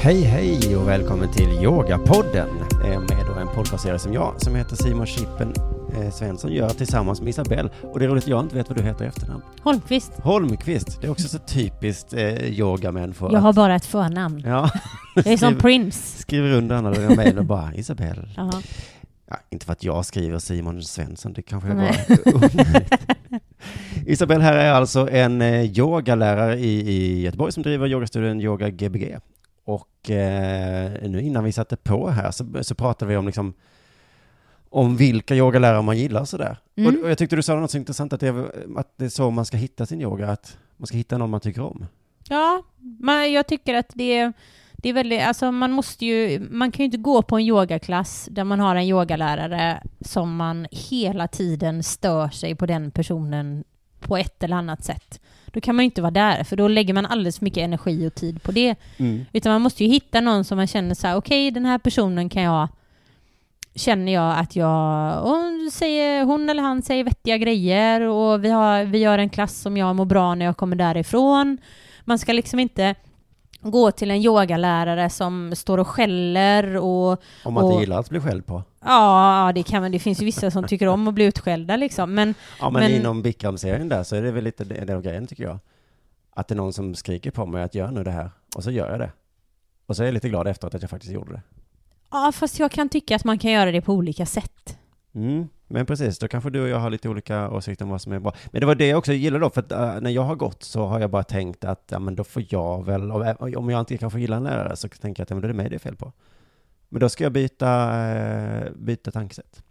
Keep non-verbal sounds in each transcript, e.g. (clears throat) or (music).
Hej hej och välkommen till Yogapodden eh, med då en podcastserie som jag, som heter Simon Chippen eh, Svensson, gör tillsammans med Isabelle. Och det är roligt, jag inte vet vad du heter i efternamn. Holmqvist. Holmqvist, det är också så typiskt eh, yogamänniskor. Jag har bara ett förnamn. Ja. Jag är som Skriv- Prince. Skriver under alla dina mejl och bara Isabelle. Ja. Inte för att jag skriver Simon Svensson, det kanske är Nej. bara (laughs) onödigt. Isabelle här är alltså en eh, yogalärare i, i Göteborg som driver yogastudion Yoga Gbg. Och eh, nu innan vi satte på här så, så pratade vi om liksom om vilka yogalärare man gillar och sådär. Mm. Och, och jag tyckte du sa något så intressant att det, är, att det är så man ska hitta sin yoga, att man ska hitta någon man tycker om. Ja, man, jag tycker att det är, det är väldigt, alltså man måste ju, man kan ju inte gå på en yogaklass där man har en yogalärare som man hela tiden stör sig på den personen på ett eller annat sätt. Då kan man ju inte vara där, för då lägger man alldeles för mycket energi och tid på det. Utan man måste ju hitta någon som man känner så här, okej den här personen kan jag Känner jag att jag, hon, säger, hon eller han säger vettiga grejer och vi, har, vi gör en klass som jag mår bra när jag kommer därifrån. Man ska liksom inte gå till en yogalärare som står och skäller och Om man inte gillar att bli skälld på. ja, det kan det finns ju vissa som tycker om att bli utskällda liksom. Men Ja, men, Men- inom Bikram-serien där så är det väl lite den grejen tycker jag. Att det är någon som skriker på mig att göra nu det här. Och så gör jag det. Och så är jag lite glad efteråt att jag faktiskt gjorde det. ja, fast jag kan tycka att man kan göra det på olika sätt. Mm, men precis, då kanske du och jag har lite olika åsikter om vad som är bra. Men det var det jag också gillade då, för att äh, när jag har gått så har jag bara tänkt att, ja men då får jag väl, om- om jag inte kanske gillar en lärare så tänker jag att ja, men då är det mig det är fel på. Men då ska jag byta, eh, byta tankesätt.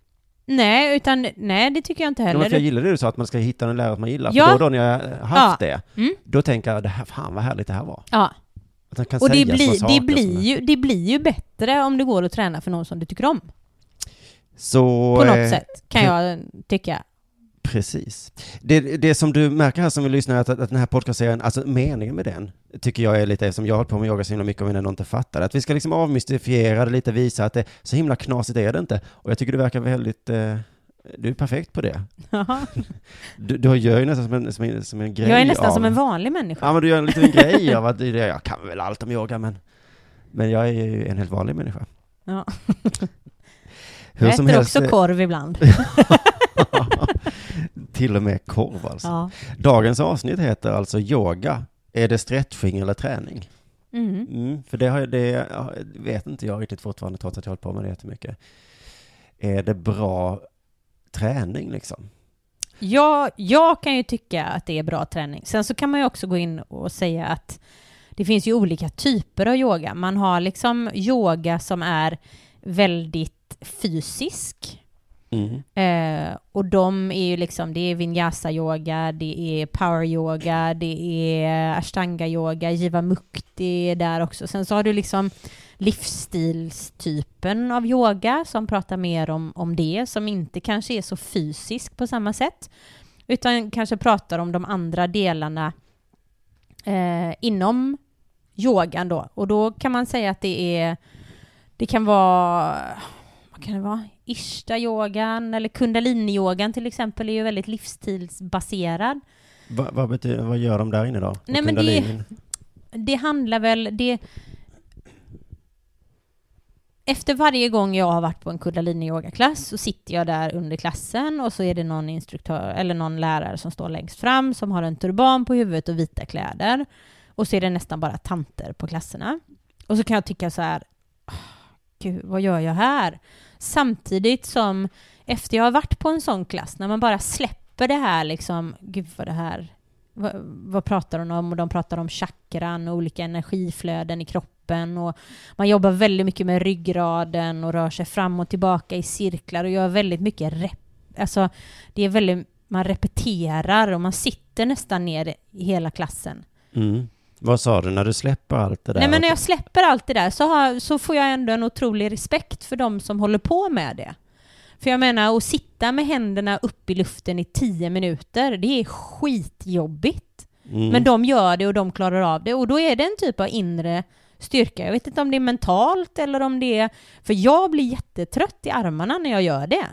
Nej, utan nej, det tycker jag inte Ja, heller. för jag gillade det du sa, att man ska hitta en lärare som man gillar. Ja. För då och då när jag har haft det, Mm. då tänker jag, det här, fan vad härligt det här var. Ja, Att kan och det säga små blir, det, blir ju, det blir ju bättre om det går att träna för någon som du tycker om. Så, På något eh, sätt, kan jag tycka. Precis. Det, det som du märker här som vi lyssnar, att, att den här podcastserien, alltså meningen med den, tycker jag är lite, som jag har hållit på med yoga så himla mycket och ändå inte fattar att vi ska liksom avmystifiera det lite, visa att det, så himla knasigt är det inte. Och jag tycker du verkar väldigt, eh, du är perfekt på det. (laughs) Du, du gör ju nästan som en, som en, som en grej Jag är nästan av, som en vanlig människa. Ja men du gör en liten (laughs) grej av att jag kan väl allt om yoga men, men jag är ju en helt vanlig människa. Ja. (laughs) Hur jag äter helst, också korv ibland. (laughs) till och med korv alltså. ja. Dagens avsnitt heter alltså yoga. Är det stretching eller träning? Mm. Mm, för det har det ja, vet inte jag riktigt fortfarande trots att jag hållit på med det jättemycket. Är det bra träning liksom? Jag, jag kan ju tycka att det är bra träning. Sen så kan man ju också gå in och säga att det finns ju olika typer av yoga. Man har liksom yoga som är väldigt fysisk. Mm. Eh, och de är ju liksom, det är vinyasa-yoga, det är power-yoga, det är ashtanga-yoga, jiva mukti är där också. Sen så har du liksom livsstilstypen av yoga som pratar mer om, om det, som inte kanske är så fysisk på samma sätt, utan kanske pratar om de andra delarna eh, inom yogan då. Och då kan man säga att det är, det kan vara, vad kan det vara? Ishta-yogan eller kundalini-yogan till exempel är ju väldigt livsstilsbaserad. Va, vad, betyder, vad gör de där inne då? Nej, men det- Det handlar väl, det... efter varje gång jag har varit på en kundalini-yogaklass så sitter jag där under klassen och så är det någon instruktör eller någon lärare som står längst fram som har en turban på huvudet och vita kläder. Och så är det nästan bara tanter på klasserna. Och så kan jag tycka så här, "Åh, gud, vad gör jag här? Samtidigt som efter jag har varit på en sån klass, när man bara släpper det här liksom, gud vad det här, vad, vad pratar de om? Och de pratar om chakran och olika energiflöden i kroppen och man jobbar väldigt mycket med ryggraden och rör sig fram och tillbaka i cirklar och gör väldigt mycket rep, alltså det är väldigt, man repeterar och man sitter nästan ner i hela klassen. Mm. Vad sa du när du släpper allt det där? Nej men när jag släpper allt det där så, har, så får jag ändå en otrolig respekt för de som håller på med det. För jag menar, att sitta med händerna upp i luften i tio minuter, det är skitjobbigt. Mm. Men de gör det och de klarar av det och då är det en typ av inre styrka. Jag vet inte om det är mentalt eller om det är... För jag blir jättetrött i armarna när jag gör det.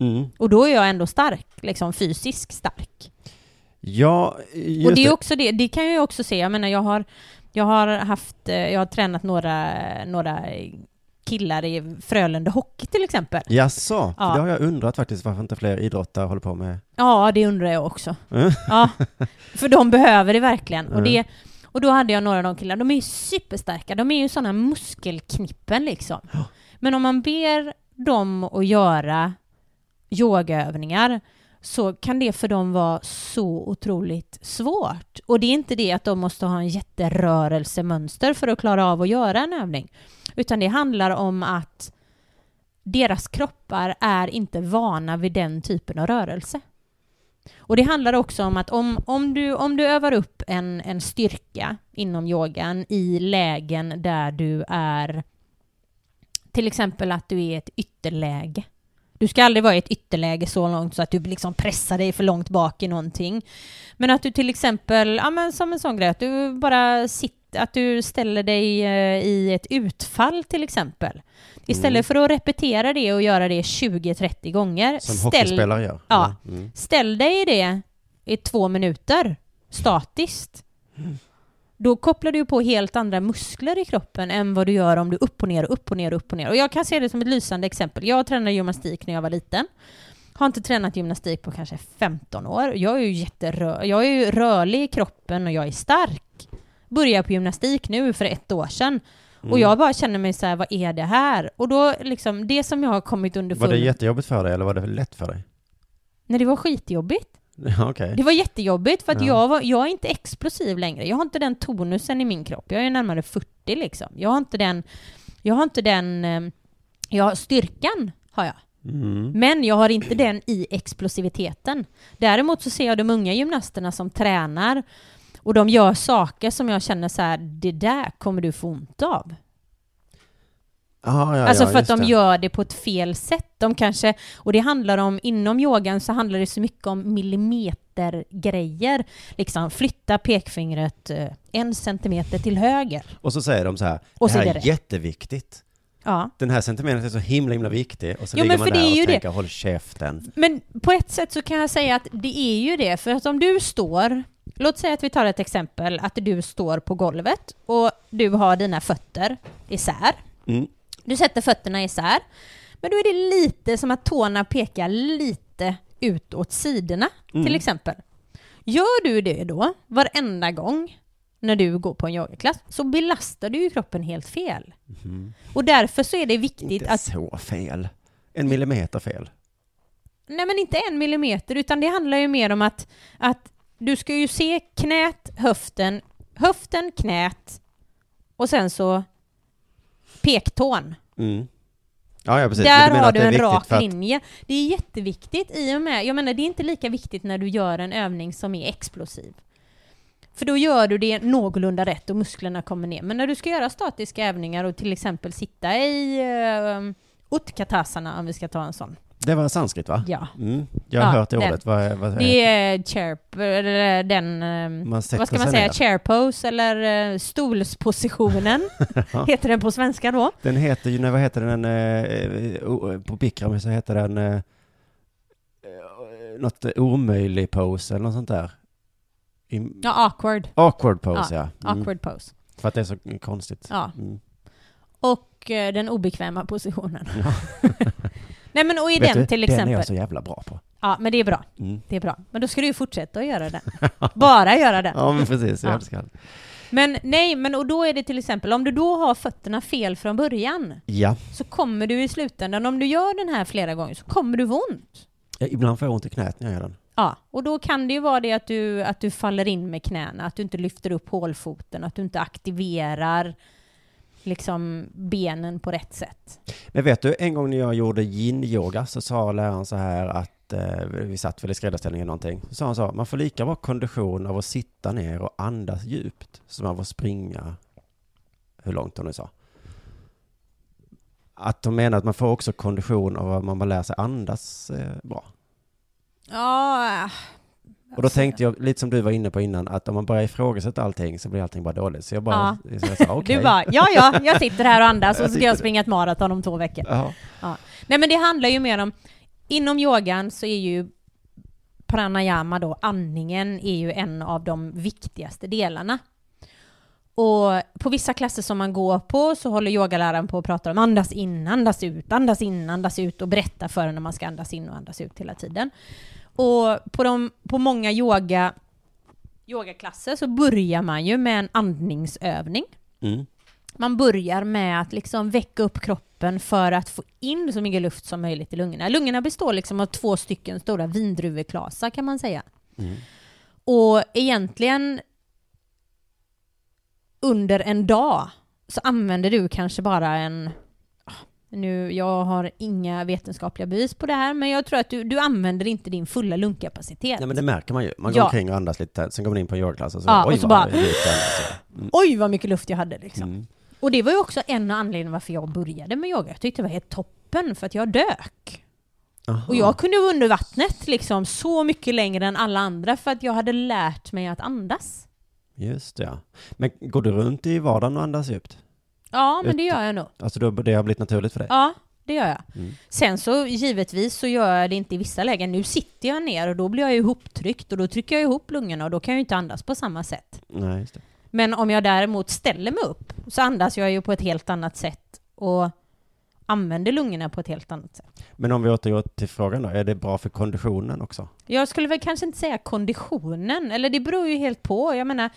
Mm. Och då är jag ändå stark, liksom fysiskt stark. Ja, just och det är också det, det kan jag ju också se, jag menar jag har, jag har haft, eh, jag har tränat några, några killar i Frölunda Hockey till exempel. Jaså? Ja. Det har jag undrat faktiskt varför inte fler idrottare håller på med. Ja, det undrar jag också. Mm. Ja, för de behöver det verkligen. Och, Mm. det, och då hade jag några av de killarna, de är ju superstarka, de är ju sådana muskelknippen liksom. Men om man ber dem att göra yogaövningar så kan det för dem vara så otroligt svårt. Och det är inte det att de måste ha en jätterörelsemönster för att klara av att göra en övning. Utan det handlar om att deras kroppar är inte vana vid den typen av rörelse. Och det handlar också om att om, om, du, om du övar upp en, en styrka inom yogan i lägen där du är till exempel att du är i ett ytterläge. Du ska aldrig vara i ett ytterläge så långt så att du liksom pressar dig för långt bak i någonting. Men att du till exempel, ja men som en sån grej, att du bara sitter, att du ställer dig eh, i ett utfall till exempel. Istället för att repetera det och göra det 20-30 gånger. Som ställ- hockeyspelare gör. Ja. Mm. Ställ dig i det i två minuter, statiskt. Då kopplar du på helt andra muskler i kroppen än vad du gör om du upp och ner, upp och ner, upp och ner. Och jag kan se det som ett lysande exempel. Jag tränade gymnastik när jag var liten. Har inte tränat gymnastik på kanske 15 år. Jag är ju jätterö- jag är ju rörlig i kroppen och jag är stark. Började på gymnastik nu för ett år sedan. Mm. Och jag bara känner mig så här, vad är det här? Och då liksom, det som jag har kommit under Var det jättejobbigt för dig eller var det lätt för dig? Nej, det var skitjobbigt. Ja, (laughs) Okej. Det var jättejobbigt för att Ja. jag, var, jag är inte explosiv längre. Jag har inte den tonusen i min kropp. Jag är närmare 40 liksom. Jag har inte den... Jag har inte den... eh, Jag har styrkan, har jag. Mm. Men jag har inte den i explosiviteten. Däremot så ser jag de unga gymnasterna som tränar och de gör saker som jag känner så här, det där kommer du få ont av. Ah, ja, alltså ja, för att de det. gör det på ett fel sätt. De kanske, och det handlar om, inom yogan så handlar det så mycket om millimetergrejer. Liksom flytta pekfingret eh, en centimeter till höger. Och så säger de så här, Och det här är det jätteviktigt. Ja. Den här centimetern är så himla, himla viktig. Och så Jo, ligger men man där är och tänker, håll käften. Men på ett sätt så kan jag säga att det är ju det, för att om du står, låt säga att vi tar ett exempel, att du står på golvet och du har dina fötter isär. Mm. Du sätter fötterna isär, men då är det lite som att tårna pekar lite ut åt sidorna, till exempel. Gör du det då varenda gång när du går på en yogaklass så belastar du ju kroppen helt fel. Och därför så är det viktigt Inte att så fel. En millimeter fel. Nej men inte en millimeter, utan det handlar ju mer om att, att du ska ju se knät, höften, höften, knät och sen så pektån. Mm. Ja, ja, precis. Där har du en rak att- linje. Det är jätteviktigt i och med, jag menar det är inte lika viktigt när du gör en övning som är explosiv. För då gör du det någorlunda rätt och musklerna kommer ner. Men när du ska göra statiska övningar och till exempel sitta i uh, Utkatasana, om vi ska ta en sån. Det var sanskrit va? Ja. Mm. Jag har Ja, hört det den. ordet. Vad, vad Det är chair, den, eh, sätter vad ska man säga, ner. chair pose eller eh, stolspositionen, (laughs) (laughs) heter den på svenska då. Den heter ju, vad heter den, eh, o- på Bikram så heter den eh, eh, något omöjlig pose eller något sånt där. I, Ja, awkward. Awkward pose ja. Mm. Awkward pose. För att det är så konstigt. Ja. Mm. och eh, den obekväma positionen. (laughs) Nej men och i Vet den du, till Den är exempel. jag så jävla bra på. Ja men det är bra. Mm. Det är bra. Men då ska du ju fortsätta att göra den. (laughs) Bara göra den. Ja, men precis. Jag Ja. Men nej, men och då är det till exempel om du då har fötterna fel från början Ja. så kommer du i slutändan, om du gör den här flera gånger, så kommer du få ont. Ja, Ibland får jag ont i knät när jag gör den. Ja, och då kan det ju vara det att du, att du faller in med knäna, att du inte lyfter upp hålfoten, att du inte aktiverar liksom benen på rätt sätt. Men vet du, en gång när jag gjorde yin-yoga så sa läraren så här att eh, vi satt väl i skräddarställning eller någonting. Så sa han så, man får lika bra kondition av att sitta ner och andas djupt som av att springa, hur långt hon nu sa. Att de menar att man får också kondition av att man bara lär sig andas eh, bra. Ja, Och då tänkte jag, lite som du var inne på innan, att om man börjar ifrågasätta allting så blir allting bara dåligt. Så jag bara, så jag sa (laughs) okej. du bara, ja ja, jag sitter här och andas (laughs) och så ska jag springa ett maraton om två veckor. Ja. Nej men det handlar ju mer om, inom yogan så är ju pranayama då, andningen, är ju en av de viktigaste delarna. Och på vissa klasser som man går på så håller yogaläraren på och pratar om andas in, andas ut, andas in, andas ut och berättar för en när man ska andas in och andas ut hela tiden. Och på, de, på många yoga, yogaklasser så börjar man ju med en andningsövning. Mm. Man börjar med att liksom väcka upp kroppen för att få in så mycket luft som möjligt i lungorna. Lungorna består liksom av två stycken stora vindruveklasar kan man säga. Mm. Och egentligen under en dag så använder du kanske bara en nu, jag har inga vetenskapliga bevis på det här, men jag tror att du, du använder inte din fulla lungkapacitet. Nej men det märker man ju. Man går Ja. omkring och andas lite, sen går man in på en yogaklass och så, Ja, oj och så vad bara- andas. Mm. Oj, vad mycket luft jag hade liksom. Mm. Och det var ju också en av anledningarna varför jag började med yoga. Jag tyckte det var helt toppen, för att jag dök. Aha. Och jag kunde vara under vattnet liksom så mycket längre än alla andra för att jag hade lärt mig att andas. Just det, ja. Men går du runt i vardagen och andas djupt? Ja, men det gör jag nog. Alltså det har blivit naturligt för dig? Ja, det gör jag. Mm. Sen så givetvis så gör jag det inte i vissa lägen. Nu sitter jag ner och då blir jag ihoptryckt och då trycker jag ihop lungorna och då kan jag ju inte andas på samma sätt. Nej, just det. Men om jag däremot ställer mig upp så andas jag ju på ett helt annat sätt och använder lungorna på ett helt annat sätt. Men om vi återgår till frågan då, är det bra för konditionen också? Jag skulle väl kanske inte säga konditionen, eller det beror ju helt på. Jag menar,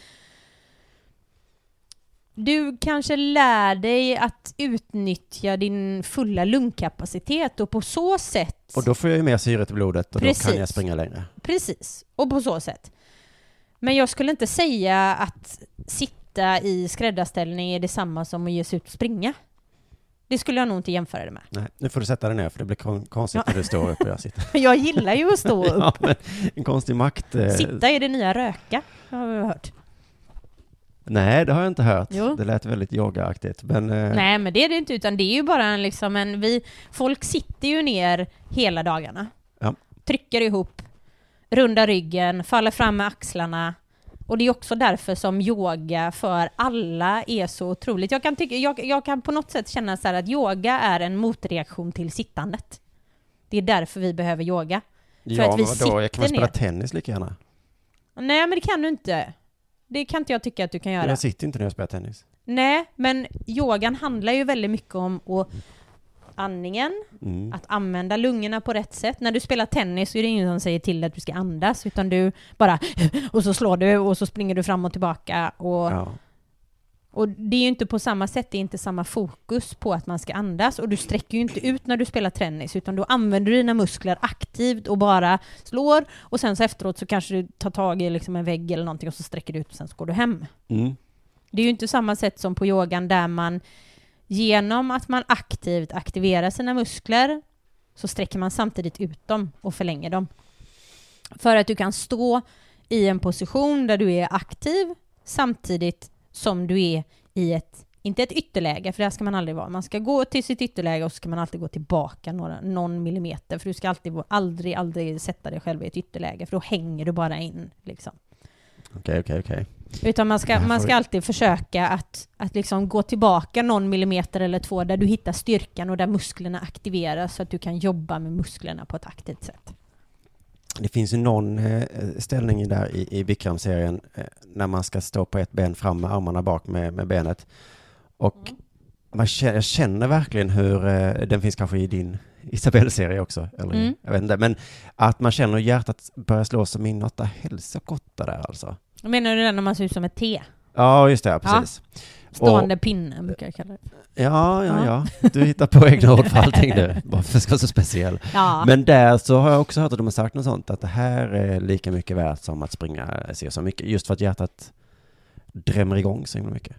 du kanske lär dig att utnyttja din fulla lungkapacitet och på så sätt... Och då får jag ju mer syret i blodet och då Precis. kan jag springa längre. Precis, och på så sätt. Men jag skulle inte säga att sitta i skräddarställning är detsamma som att ge sig ut och springa. Det skulle jag nog inte jämföra det med. Nej, nu får du sätta dig ner för det blir kon- konstigt när du står upp och jag sitter. (laughs) Jag gillar ju att stå (laughs) upp. ja, en konstig makt. eh, Sitta är det nya röka, har vi hört. Nej, det har jag inte hört. Jo. Det lät väldigt yogaaktigt. Men, eh, Nej, men det är det inte, utan det är ju bara en, liksom en... Vi, folk sitter ju ner hela dagarna. Ja. Trycker ihop, rundar ryggen, faller fram med axlarna. Och det är också därför som yoga för alla är så otroligt. Jag kan, tycka, jag, jag kan på något sätt känna så här att yoga är en motreaktion till sittandet. Det är därför vi behöver yoga. för ja, att vi men vadå? Jag kan väl spela tennis lika gärna? Nej, men det kan du inte. Det kan inte jag tycka att du kan göra. Jag sitter inte när jag spelar tennis. Nej, men yogan handlar ju väldigt mycket om att andningen, Mm. att använda lungorna på rätt sätt. När du spelar tennis så är det ingen som säger till att du ska andas, utan du bara och så slår du och så springer du fram och tillbaka. Och, Ja. Och det är ju inte på samma sätt, det är inte samma fokus på att man ska andas. Och du sträcker ju inte ut när du spelar tennis, utan då använder du dina muskler aktivt och bara slår. Och sen så efteråt så kanske du tar tag i liksom en vägg eller någonting och så sträcker du ut och sen så går du hem. Mm. Det är ju inte samma sätt som på yogan där man genom att man aktivt aktiverar sina muskler så sträcker man samtidigt ut dem och förlänger dem. För att du kan stå i en position där du är aktiv samtidigt som du är i ett, inte ett ytterläge, för det ska man aldrig vara. Man ska gå till sitt ytterläge och så ska man alltid gå tillbaka några, någon millimeter, för du ska alltid, aldrig, aldrig sätta dig själv i ett ytterläge, för då hänger du bara in. Liksom. Okej, okej, okej. Utan man ska, man ska alltid försöka att, att liksom gå tillbaka någon millimeter eller två där du hittar styrkan och där musklerna aktiveras så att du kan jobba med musklerna på ett aktivt sätt. Det finns ju någon eh, ställning där i, i Bikram-serien eh, när man ska stå på ett ben fram med armarna bak med, med benet. Och man känner, jag känner verkligen hur, eh, den finns kanske i din (laughs) Isabelle-serie också, eller Mm. jag vet inte, men att man känner hur hjärtat börjar slå som inåt helskotta där alltså. Menar du den när man ser ut som ett T? Ja, just det, precis. Stående pinne brukar jag kalla det. Ja, ja, Ja. Du hittar på egna (laughs) ord för allting nu, bara för att det ska vara så speciell. Ja. Men där så har jag också hört att de har sagt något sånt, att det här är lika mycket värt som att springa se så mycket, just för att hjärtat drämmer igång så himla mycket.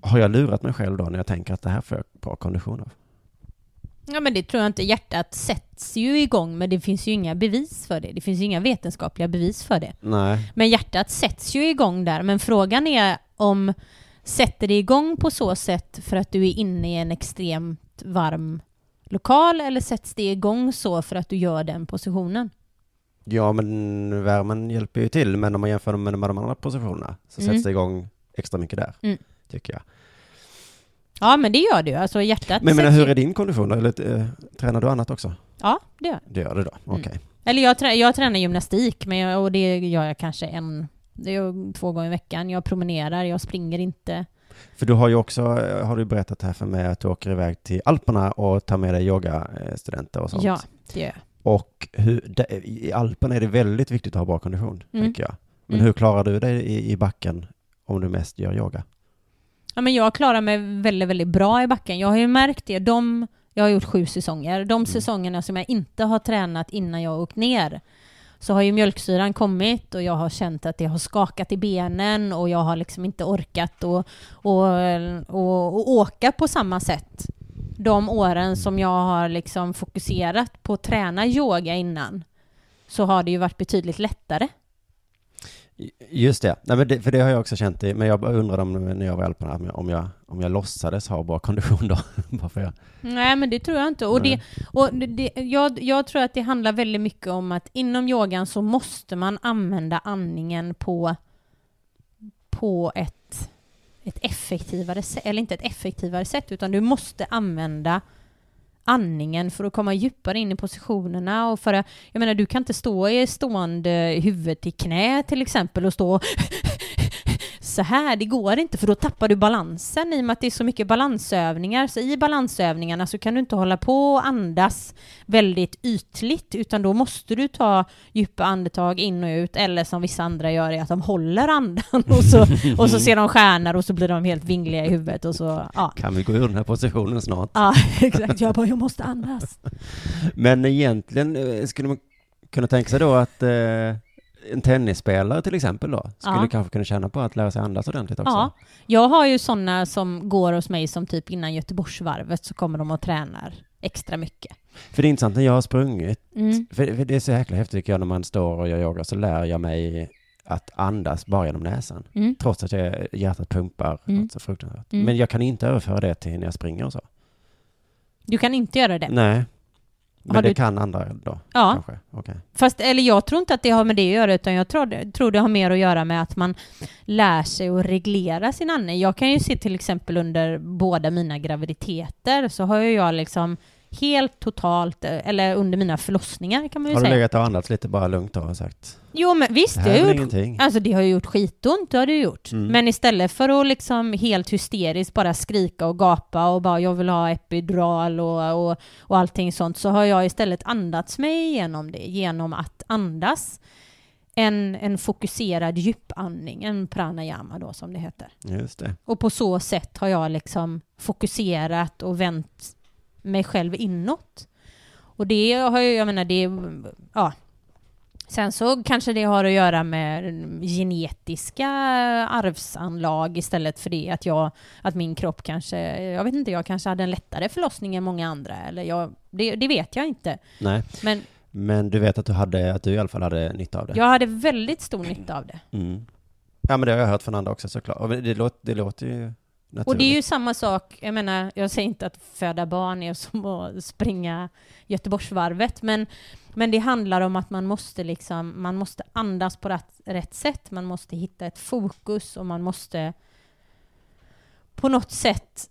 Har jag lurat mig själv då när jag tänker att det här får jag bra kondition av? Ja men det tror jag inte. Hjärtat sätts ju igång men det finns ju inga bevis för det. Det finns ju inga vetenskapliga bevis för det. Nej. Men hjärtat sätts ju igång där. Men frågan är om sätter det igång på så sätt för att du är inne i en extremt varm lokal eller sätts det igång så för att du gör den positionen? Ja, men värmen hjälper ju till, men om man jämför med de andra positionerna så Mm. sätts det igång extra mycket där, Mm. tycker jag. Ja men det gör du. Alltså hjärtat Men jag sätts hur ju- är din kondition då? Eller eh, tränar du annat också? Ja, det gör Det gör du då? Mm. Okej. Eller jag, trä- jag tränar gymnastik, men jag, och det gör jag kanske en, det är två gånger i veckan. Jag promenerar, jag springer inte. För du har ju också, eh, har du berättat här för mig, att du åker iväg till Alperna och tar med dig yogastudenter och sånt. Ja, det gör jag. Och hur, i Alperna är det väldigt viktigt att ha bra kondition, Mm. tycker jag. Men Mm. hur klarar du dig i, i backen om du mest gör yoga? Ja, men jag klarar mig väldigt, väldigt bra i backen. Jag har ju märkt det. De, jag har gjort sju säsonger. De säsongerna som jag inte har tränat innan jag åkt ner så har ju mjölksyran kommit och jag har känt att det har skakat i benen och jag har liksom inte orkat och, och, och, och åka på samma sätt. De åren som jag har liksom fokuserat på att träna yoga innan så har det ju varit betydligt lättare. Just det. Nej, men det, för det har jag också känt, i, men jag undrade om när jag var i Alperna, om jag, om jag, låtsades ha bra kondition då. (laughs) bara för jag, Nej, men det tror jag inte. Och det, och det, det, jag, jag tror att det handlar väldigt mycket om att inom yogan så måste man använda andningen på, på ett, ett effektivare sätt, eller inte ett effektivare sätt, utan du måste använda andningen för att komma djupare in i positionerna och för att, jag menar du kan inte stå i stående huvudet i knä till exempel och stå (laughs) så här, det går inte för då tappar du balansen i och med att det är så mycket balansövningar. Så i balansövningarna så kan du inte hålla på och andas väldigt ytligt utan då måste du ta djupa andetag in och ut eller som vissa andra gör är att de håller andan och så, och så ser de stjärnor och så blir de helt vingliga i huvudet och så, ja. kan vi gå ur den här positionen snart? Ja, (laughs) exakt. Jag bara, jag måste andas. Men egentligen eh, skulle man kunna tänka sig då att eh, en tennisspelare till exempel då, skulle Ja. kanske kunna känna på att lära sig andas ordentligt också. Ja, jag har ju sådana som går hos mig som typ innan Göteborgsvarvet så kommer de och tränar extra mycket. För det är intressant när jag har sprungit, Mm. för, för det är så jäkla häftigt tycker jag när man står och gör yoga så lär jag mig att andas bara genom näsan. Mm. Trots att jag, hjärtat pumpar Mm. så fruktansvärt. Mm. Men jag kan inte överföra det till när jag springer och så. Du kan inte göra det. Nej. Men Har det du- kan andra då? Ja. Kanske. Okej. Fast, eller jag tror inte att det har med det att göra, utan jag tror, tror det har mer att göra med att man lär sig att reglera sin andning. Jag kan ju se till exempel under båda mina graviditeter så har ju jag liksom helt totalt, eller under mina förlossningar kan man ju Har du säga. legat och andats lite bara lugnt då och sagt? Jo men visst, Det det, har gjort, alltså det har gjort skitont, det har det gjort. Mm. Men istället för att liksom helt hysteriskt bara skrika och gapa och bara jag vill ha epidural och, och, och allting sånt så har jag istället andats mig igenom det genom att andas en, en fokuserad djupandning, en pranayama då som det heter. Just det. Och på så sätt har jag liksom fokuserat och vänt mig själv inåt. Och det har ju, jag menar det, ja. Sen så kanske det har att göra med genetiska arvsanlag istället för det att jag, att min kropp kanske, jag vet inte, jag kanske hade en lättare förlossning än många andra eller jag, det, det vet jag inte. Nej. Men Men du vet att du, hade, att du i alla fall hade nytta av det? jag hade väldigt stor nytta av det. Mm. Ja, men det har jag hört från andra också såklart. Och det, låter, det låter ju naturligt. Och det är ju samma sak, jag menar, jag säger inte att föda barn är som att springa Göteborgsvarvet, men, men det handlar om att man måste liksom, man måste andas på rätt, rätt sätt, man måste hitta ett fokus och man måste på något sätt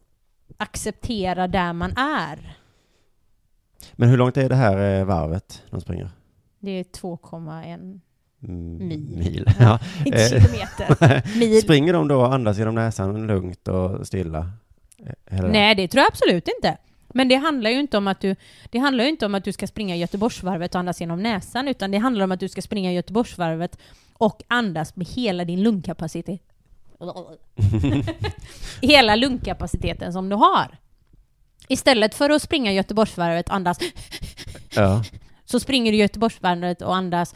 acceptera där man är. Men hur långt är det här eh, varvet de springer? Det är 2,1 Mm, Mil. mil. Ja. inte Eh, kilometer. (laughs) Mil. Springer de då och andas genom näsan lugnt och stilla? Hela Nej, det tror jag absolut inte. Men det handlar ju inte om att du, det handlar ju inte om att du ska springa Göteborgsvarvet och andas genom näsan, utan det handlar om att du ska springa Göteborgsvarvet och andas med hela din lungkapacitet. (laughs) (laughs) hela lungkapaciteten som du har. Istället för att springa Göteborgsvarvet och andas, Ja. så springer du Göteborgsvarvet och andas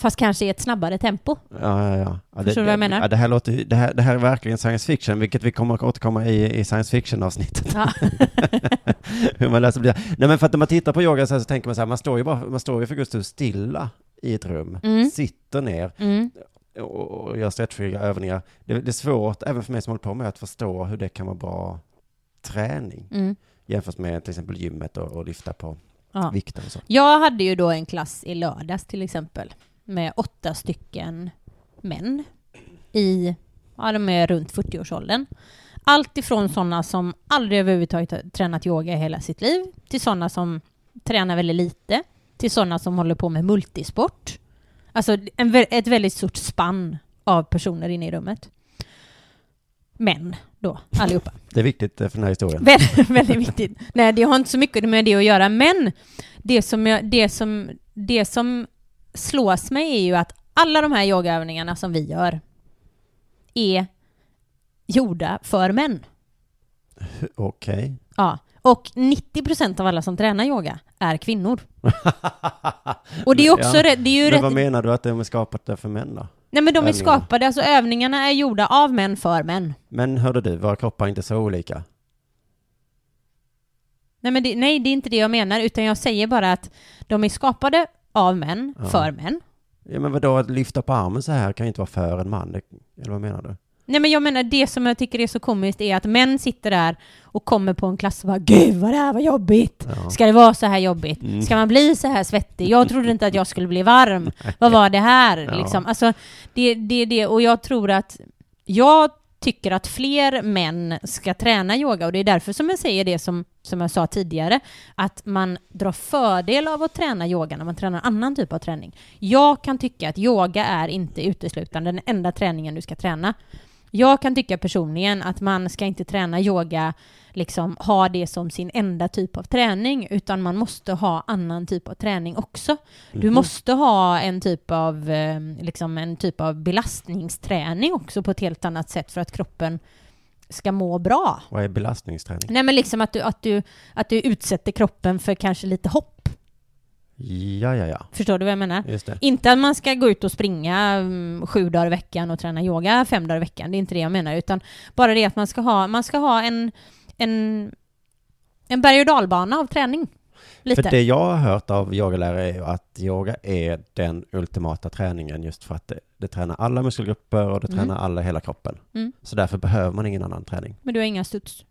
fast kanske i ett snabbare tempo. Ja, ja, ja. ja Förstår du vad jag menar? Ja, det, här låter, det, här, det här är verkligen science fiction, vilket vi kommer att återkomma i, i science fiction-avsnittet. Ja. (laughs) Hur man läser det. Nej, men för att när man tittar på yoga så, här så tänker man så här, man står ju bara, man står ju för guds skull stilla i ett rum, Mm. sitter ner Mm. och, och gör stretchfria övningar. Det, det är svårt, även för mig som håller på med att förstå hur det kan vara bra träning Mm. jämfört med till exempel gymmet och, och lyfta på Ja. vikter och så. Jag hade ju då en klass i lördags till exempel med åtta stycken män i, ja de är runt 40-årsåldern. Allt ifrån sådana som aldrig överhuvudtaget har tränat yoga i hela sitt liv till sådana som tränar väldigt lite till sådana som håller på med multisport. Alltså en, ett väldigt stort spann av personer inne i rummet. Män då, allihopa. (laughs) Det är viktigt eh, för den här historien. Väldigt, (laughs) väldigt viktigt. Nej, det har inte så mycket med det att göra, men det som, jag, det som, det som slås mig är ju att alla de här yogaövningarna som vi gör är gjorda för män. Okej. Ja. Och 90% av alla som tränar yoga är kvinnor. (laughs) Och det är också Ja. det är ju Men rätt... vad menar du att de är skapat där för män då? Nej men de är övningarna? skapade, alltså övningarna är gjorda av män för män. Men hörde du, våra kroppar är inte så olika. Nej, men det, nej, det är inte det jag menar, utan jag säger bara att de är skapade av män, Ja. för män. Ja, men vadå, att lyfta på armen så här kan ju inte vara för en man. Det, eller vad menar du? Nej men jag menar det som jag tycker är så komiskt är att män sitter där och kommer på en klass och bara Gud vad det här var jobbigt! Ja. Ska det vara så här jobbigt? Mm. Ska man bli så här svettig? Jag trodde inte att jag skulle bli varm. (laughs) Vad var det här? Ja. Liksom. Alltså, det, det är det, och jag tror att jag tycker att fler män ska träna yoga och det är därför som jag säger det som, som jag sa tidigare, att man drar fördel av att träna yoga när man tränar annan typ av träning. Jag kan tycka att yoga är inte uteslutande den enda träningen du ska träna. Jag kan tycka personligen att man ska inte träna yoga, liksom ha det som sin enda typ av träning, utan man måste ha annan typ av träning också. Du Mhm. måste ha en typ av, eh, liksom en typ av belastningsträning också på ett helt annat sätt för att kroppen ska må bra. Vad är belastningsträning? Nej men liksom att du, att du, att du utsätter kroppen för kanske lite hopp. Ja, ja, ja. Förstår du vad jag menar? Just det. Inte att man ska gå ut och springa mm, sju dagar i veckan och träna yoga fem dagar i veckan. Det är inte det jag menar, utan bara det att man ska ha, man ska ha en, en, en berg och dalbana av träning. Lite. För det jag har hört av yogalärare är ju att yoga är den ultimata träningen just för att det, det tränar alla muskelgrupper och det Mm. tränar alla hela kroppen. Mm. Så därför behöver man ingen annan träning. Men du har inga studs.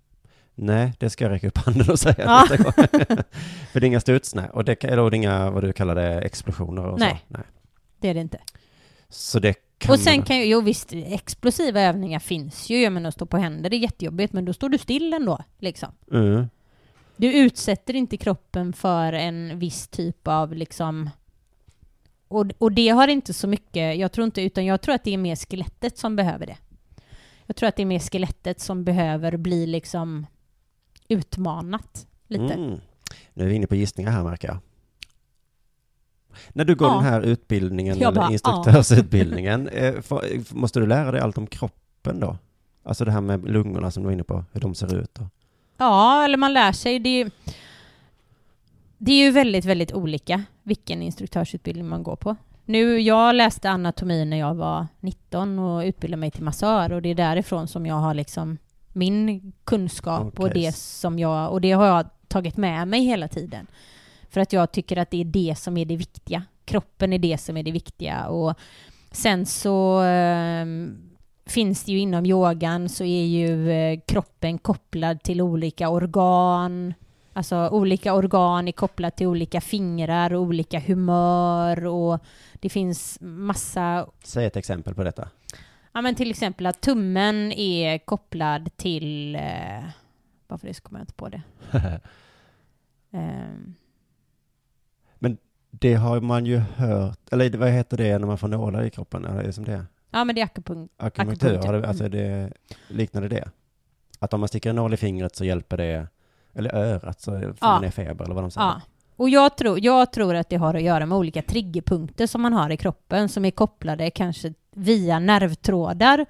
Nej, det ska jag räcka upp handen och säga Ja. (laughs) För det är inga studs, nej. Och det, eller och det är inga, vad du kallar det, explosioner och Nej. så. Nej. Det är det inte. Så det kan och sen kan ju, jo visst, explosiva övningar finns ju. Jag menar att stå på händer, är jättejobbigt, men då står du still ändå. Liksom. Mm. Du utsätter inte kroppen för en viss typ av liksom... Och, och det har inte så mycket, jag tror inte, utan jag tror att det är mer skelettet som behöver det. Jag tror att det är mer skelettet som behöver bli liksom utmanat lite. Mm. Nu är vi inne på gissningar här märker jag. När du går Ja. den här utbildningen, Jag eller bara, instruktörsutbildningen, eh, får- måste du lära dig allt om kroppen då? Alltså det här med lungorna som du var inne på, hur de ser ut och... Ja, eller man lär sig. Det är, ju- det är ju väldigt, väldigt olika vilken instruktörsutbildning man går på. Nu, jag läste anatomi när jag var 19 och utbildade mig till massör och det är därifrån som jag har liksom min kunskap och Okej. det som jag, och det har jag tagit med mig hela tiden. För att jag tycker att det är det som är det viktiga. Kroppen är det som är det viktiga och sen så ehm, finns det ju inom yogan så är ju eh, kroppen kopplad till olika organ. Alltså olika organ är kopplat till olika fingrar och olika humör och det finns massa Säg ett exempel på detta. Ja men till exempel att tummen är kopplad till... Eh, varför det så kommer jag inte på det. (laughs) Ehm, Det har man ju hört, eller vad heter det när man får nålar i kroppen? Är det som det? Ja, men det är akupunkt. Akupunktur, Akupunktur. alltså det, liknade det? Att om man sticker en nål i fingret så hjälper det, eller örat så får Ja. man ner feber eller vad de säger? Ja. Och jag tror, jag tror att det har att göra med olika triggerpunkter som man har i kroppen som är kopplade kanske via nervtrådar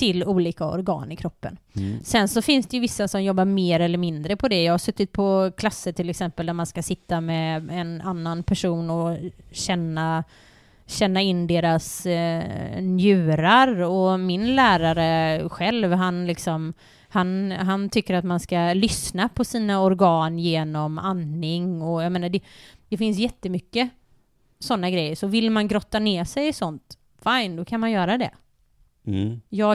till olika organ i kroppen. Mm. Sen så finns det ju vissa som jobbar mer eller mindre på det. Jag har suttit på klasser till exempel där man ska sitta med en annan person och känna, känna in deras eh, njurar och min lärare själv, han liksom han, han tycker att man ska lyssna på sina organ genom andning och jag menar det, det finns jättemycket sådana grejer. Så vill man grotta ner sig i sånt, fine, då kan man göra det. Mm. Jag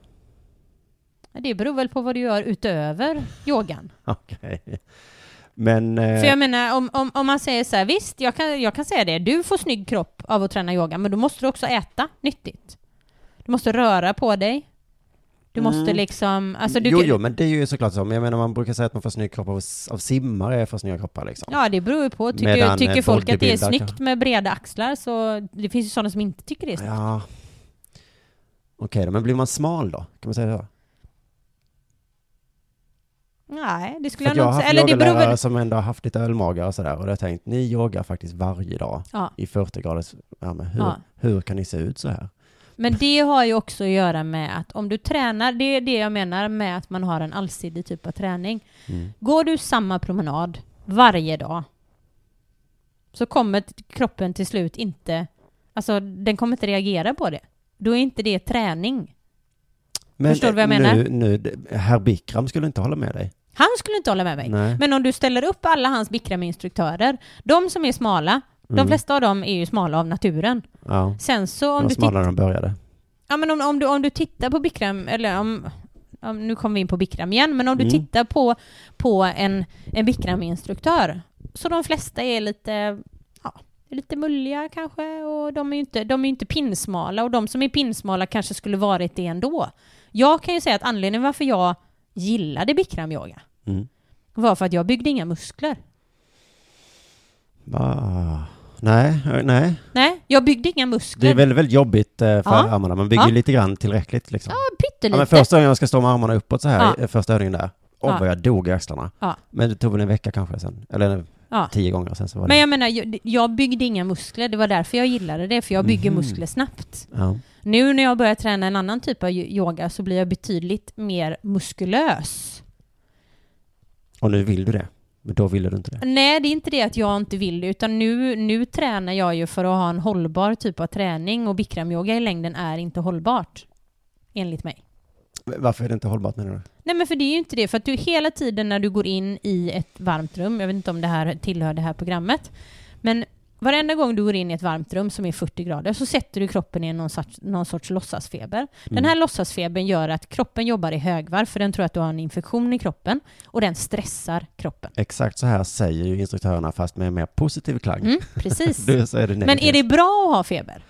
Det beror väl på vad du gör utöver yogan. (laughs) Okej. Men... eh, För jag menar, om, om, om man säger så här, visst, jag kan, jag kan säga det, du får snygg kropp av att träna yoga, men då måste du också äta nyttigt. Du måste röra på dig. Du måste Mm. liksom, alltså du jo, jo, men det är ju såklart så. Men jag menar, man brukar säga att man får snygg kropp av, av simmare, får snygga kroppar liksom. Ja, det beror ju på. Tycker, Medan, tycker eh, folk att det är snyggt med breda axlar så det finns ju sådana som inte tycker det är snyggt. Ja. Okej då, men blir man smal då? Kan man säga så? Nej, det skulle jag nog haft säga. Eller det beror väl... som ändå har haft lite ölmagar och sådär. Och då har jag tänkt, ni yogar faktiskt varje dag Ja. i 40 graders värme. Hur, Ja. hur kan ni se ut så här? Men det har ju också att göra med att om du tränar, det är det jag menar med att man har en allsidig typ av träning. Mm. Går du samma promenad varje dag så kommer kroppen till slut inte, alltså den kommer inte reagera på det. Då är inte det träning. Men Förstår du vad jag eh, menar? Nu, nu, herr Bikram skulle inte hålla med dig. Han skulle inte hålla med mig. Nej. Men om du ställer upp alla hans Bikram-instruktörer, de som är smala, de Mm. flesta av dem är ju smala av naturen. Ja, Sen så de om var du smala tittar... när de började. Ja men om, om, du, om du tittar på Bikram, eller om, om... Nu kommer vi in på Bikram igen, men om du Mm. tittar på, på en, en Bikram-instruktör, så de flesta är lite... Lite mulliga kanske, och de är ju inte, de är inte pinsmala, och de som är pinsmala kanske skulle varit det ändå. Jag kan ju säga att anledningen varför jag gillade Bikram-yoga Mm. var för att jag byggde inga muskler. Va? Nej, eh, nej. Nej, jag byggde inga Det muskler. är väldigt, väldigt jobbigt eh, för Ja. armarna. Man bygger Ja. lite grann tillräckligt liksom. Ja, Pyttelite. men första gången jag ska stå med armarna uppåt så här, Ja. i första övningen där. Åh, Ja. vad jag dog i axlarna. Ja. Men det tog väl en vecka kanske sen. Eller Ja. tio gånger sen så var det. Men jag menar, jag, jag byggde inga muskler. Det var därför jag gillade det, för jag bygger Mhm. muskler snabbt. Ja. Nu när jag börjar träna en annan typ av yoga så blir jag betydligt mer muskulös. Och nu vill du det. Men då ville du inte det. Nej, det är inte det att jag inte vill det, utan nu, nu tränar jag ju för att ha en hållbar typ av träning och bikramyoga i längden är inte hållbart. Enligt mig. Varför är det inte hållbart menar du? Nej men för det är ju inte det, för att du hela tiden när du går in i ett varmt rum, jag vet inte om det här tillhör det här programmet, men Varenda gång du går in i ett varmt rum som är 40 grader så sätter du kroppen i någon sorts, någon sorts låtsasfeber. Den här låtsasfebern gör att kroppen jobbar i högvarv för den tror att du har en infektion i kroppen och den stressar kroppen. Exakt så här säger ju instruktörerna fast med en mer positiv klang. Mm, precis. (laughs) det Men är det bra att ha feber?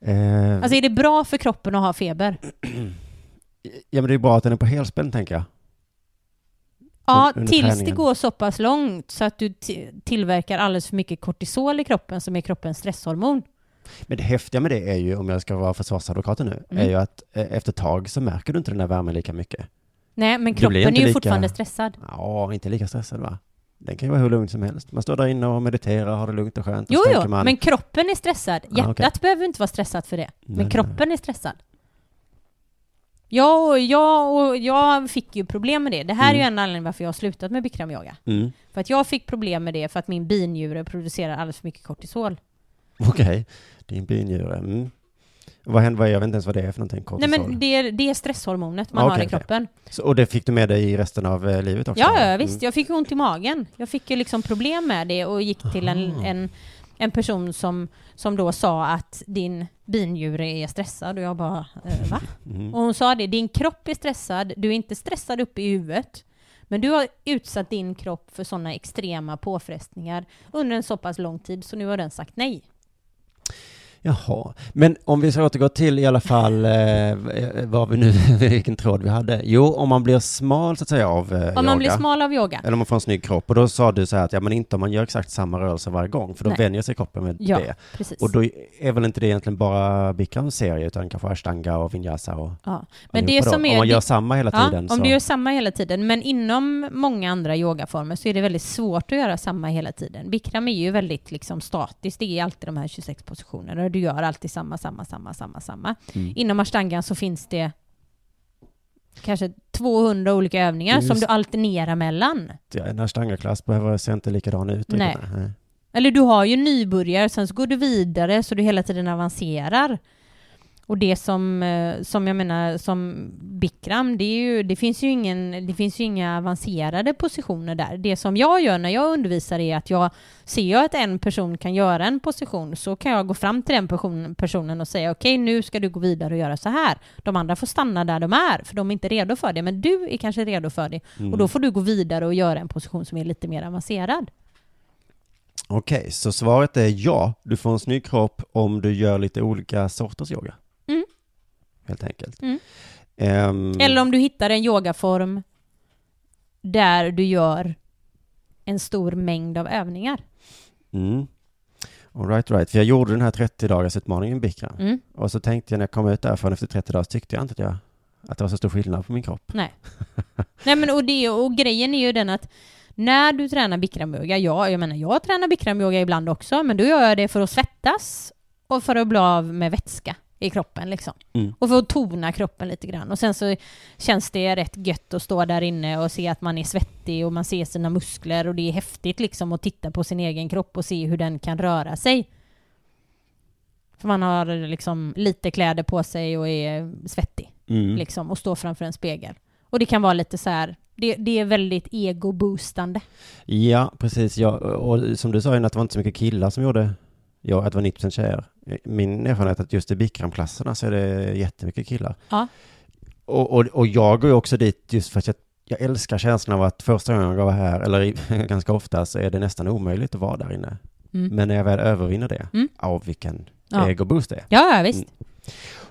Eh, Alltså är det bra för kroppen att ha feber? (clears throat) ja men det är bra att den är på helspänn tänker jag. Ja, under tills det går så pass långt så att du tillverkar alldeles för mycket kortisol i kroppen som är kroppens stresshormon. Men det häftiga med det är ju, om jag ska vara försvarsadvokaten nu, Mm. är ju att eh, efter ett tag så märker du inte den där värmen lika mycket. Nej, men kroppen är ju lika- fortfarande stressad. Ja, inte lika stressad va? Den kan ju vara hur lugn som helst. Man står där inne och mediterar, har det lugnt och skönt. Jo, jo, man, men kroppen är stressad. Ah, Hjärtat okej. behöver inte vara stressat för det. Nej, Men nej. kroppen är stressad. Jag, och- jag, och jag fick ju problem med det. Det här är ju Mm. en anledning varför jag har slutat med bikramyoga. Mm. För att jag fick problem med det för att min binjure producerar alldeles för mycket kortisol. Okej, din binjure. Mm. Vad händer, vad- jag vet inte ens vad det är för någonting, kortisol. Nej men det är, det är stresshormonet man Ah, har okej, i kroppen. Så, och det fick du med dig i resten av eh, livet också? Ja, ja, Mm. visst. Jag fick ont i magen. Jag fick ju liksom problem med det och gick till en, Aha. en, en person som, som då sa att din binjure är stressad och jag bara, eh, va? (laughs) Mm. Och hon sa det, din kropp är stressad, du är inte stressad uppe i huvudet. Men du har utsatt din kropp för sådana extrema påfrestningar under en så pass lång tid, så nu har den sagt nej. Jaha, men om vi ska återgå till i alla fall eh, vad vi nu, (laughs) vilken tråd vi hade. Jo, om man blir smal så att säga av eh, yoga. Om man blir smal av yoga. Eller om man får en snygg kropp. Och då sa du så här att, ja men inte om man gör exakt samma rörelse varje gång, för då Nej. vänjer sig kroppen med Ja, det. precis. Och då är väl inte det egentligen bara Bikrams serie, utan kanske ashtanga och vinyasa och Ja. Men det då. som är... Om man gör samma hela Ja, tiden om så... du gör samma hela tiden. Men inom många andra yogaformer så är det väldigt svårt att göra samma hela tiden. Bikram är ju väldigt liksom statiskt. Det är alltid de här 26 positionerna. Du gör alltid samma, samma, samma, samma, samma. Mm. Inom ashtangan så finns det kanske 200 olika övningar Just- som du alternerar mellan. Ja, en ashtanga-klass behöver se inte likadan ut. nej. Eller du har ju nybörjare, sen så går du vidare så du hela tiden avancerar. Och det som, eh, som jag menar, som Bikram, det, ju, det, finns ju ingen, det finns ju inga avancerade positioner där. Det som jag gör när jag undervisar är att jag ser jag att en person kan göra en position så kan jag gå fram till den person, personen och säga okej, nu ska du gå vidare och göra så här. De andra får stanna där de är, för de är inte redo för det, men du är kanske redo för det. Mm. Och då får du gå vidare och göra en position som är lite mer avancerad. Okej, så svaret är ja. Du får en snygg kropp om du gör lite olika sorters yoga. Helt enkelt. Mm. Ehm, Eller om du hittar en yogaform där du gör en stor mängd av övningar. Mm. All right, right. För jag gjorde den här 30-dagars utmaningen Bikram. Mm. Och så tänkte jag när jag kom ut därifrån efter 30 dagar så tyckte jag inte att, jag, att det var så stor skillnad på min kropp. Nej. (laughs) Nej men och, det, och grejen är ju den att när du tränar bikramyoga, ja, jag menar jag tränar bikramyoga ibland också, men då gör jag det för att svettas och för att bli av med vätska i kroppen liksom. Mm. Och för att tona kroppen lite grann. Och sen så känns det rätt gött att stå där inne och se att man är svettig och man ser sina muskler och det är häftigt liksom att titta på sin egen kropp och se hur den kan röra sig. För man har liksom lite kläder på sig och är svettig Mm. liksom, och står framför en spegel. Och det kan vara lite så här, det, det är väldigt ego-boostande. Ja, precis. Ja, och som du sa innan, att det var inte så mycket killar som gjorde, ja, att det var 90% tjejer. Min erfarenhet är att just i Bikramklasserna så är det jättemycket killar. Ja. Och, och, och jag går ju också dit just för att jag, jag älskar känslan av att första gången jag var här, eller (laughs) ganska ofta, så är det nästan omöjligt att vara där inne. Mm. Men när jag väl övervinner det, Mm. ja vilken Ja. egoboost det är. Ja, visst.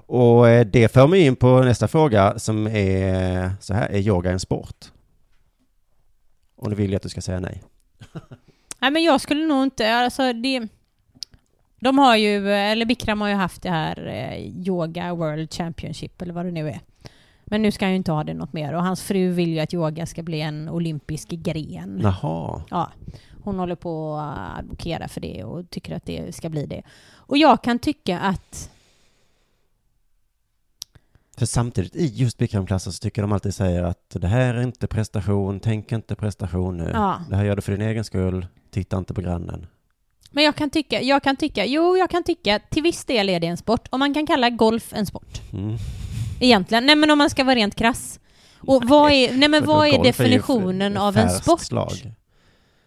Och eh, det för mig in på nästa fråga som är så här, är yoga en sport? Och nu vill jag att du ska säga nej. (laughs) Nej, men jag skulle nog inte, alltså det... De har ju, eller Bikram har ju haft det här eh, Yoga World Championship, eller vad det nu är. Men nu ska han ju inte ha det något mer. Och hans fru vill ju att yoga ska bli en olympisk gren. Jaha. Ja, hon håller på att advokera för det och tycker att det ska bli det. Och jag kan tycka att För samtidigt i just Bikramklassen så tycker de alltid säger att det här är inte prestation, tänk inte prestation nu. Ja. Det här gör du för din egen skull, titta inte på grannen. Men jag kan tycka, jag kan tycka, jo jag kan tycka till viss del är det en sport. Och man kan kalla golf en sport. Mm. Egentligen. Nej men om man ska vara rent krass. Och vad är, nej men vad är definitionen f- av en sport?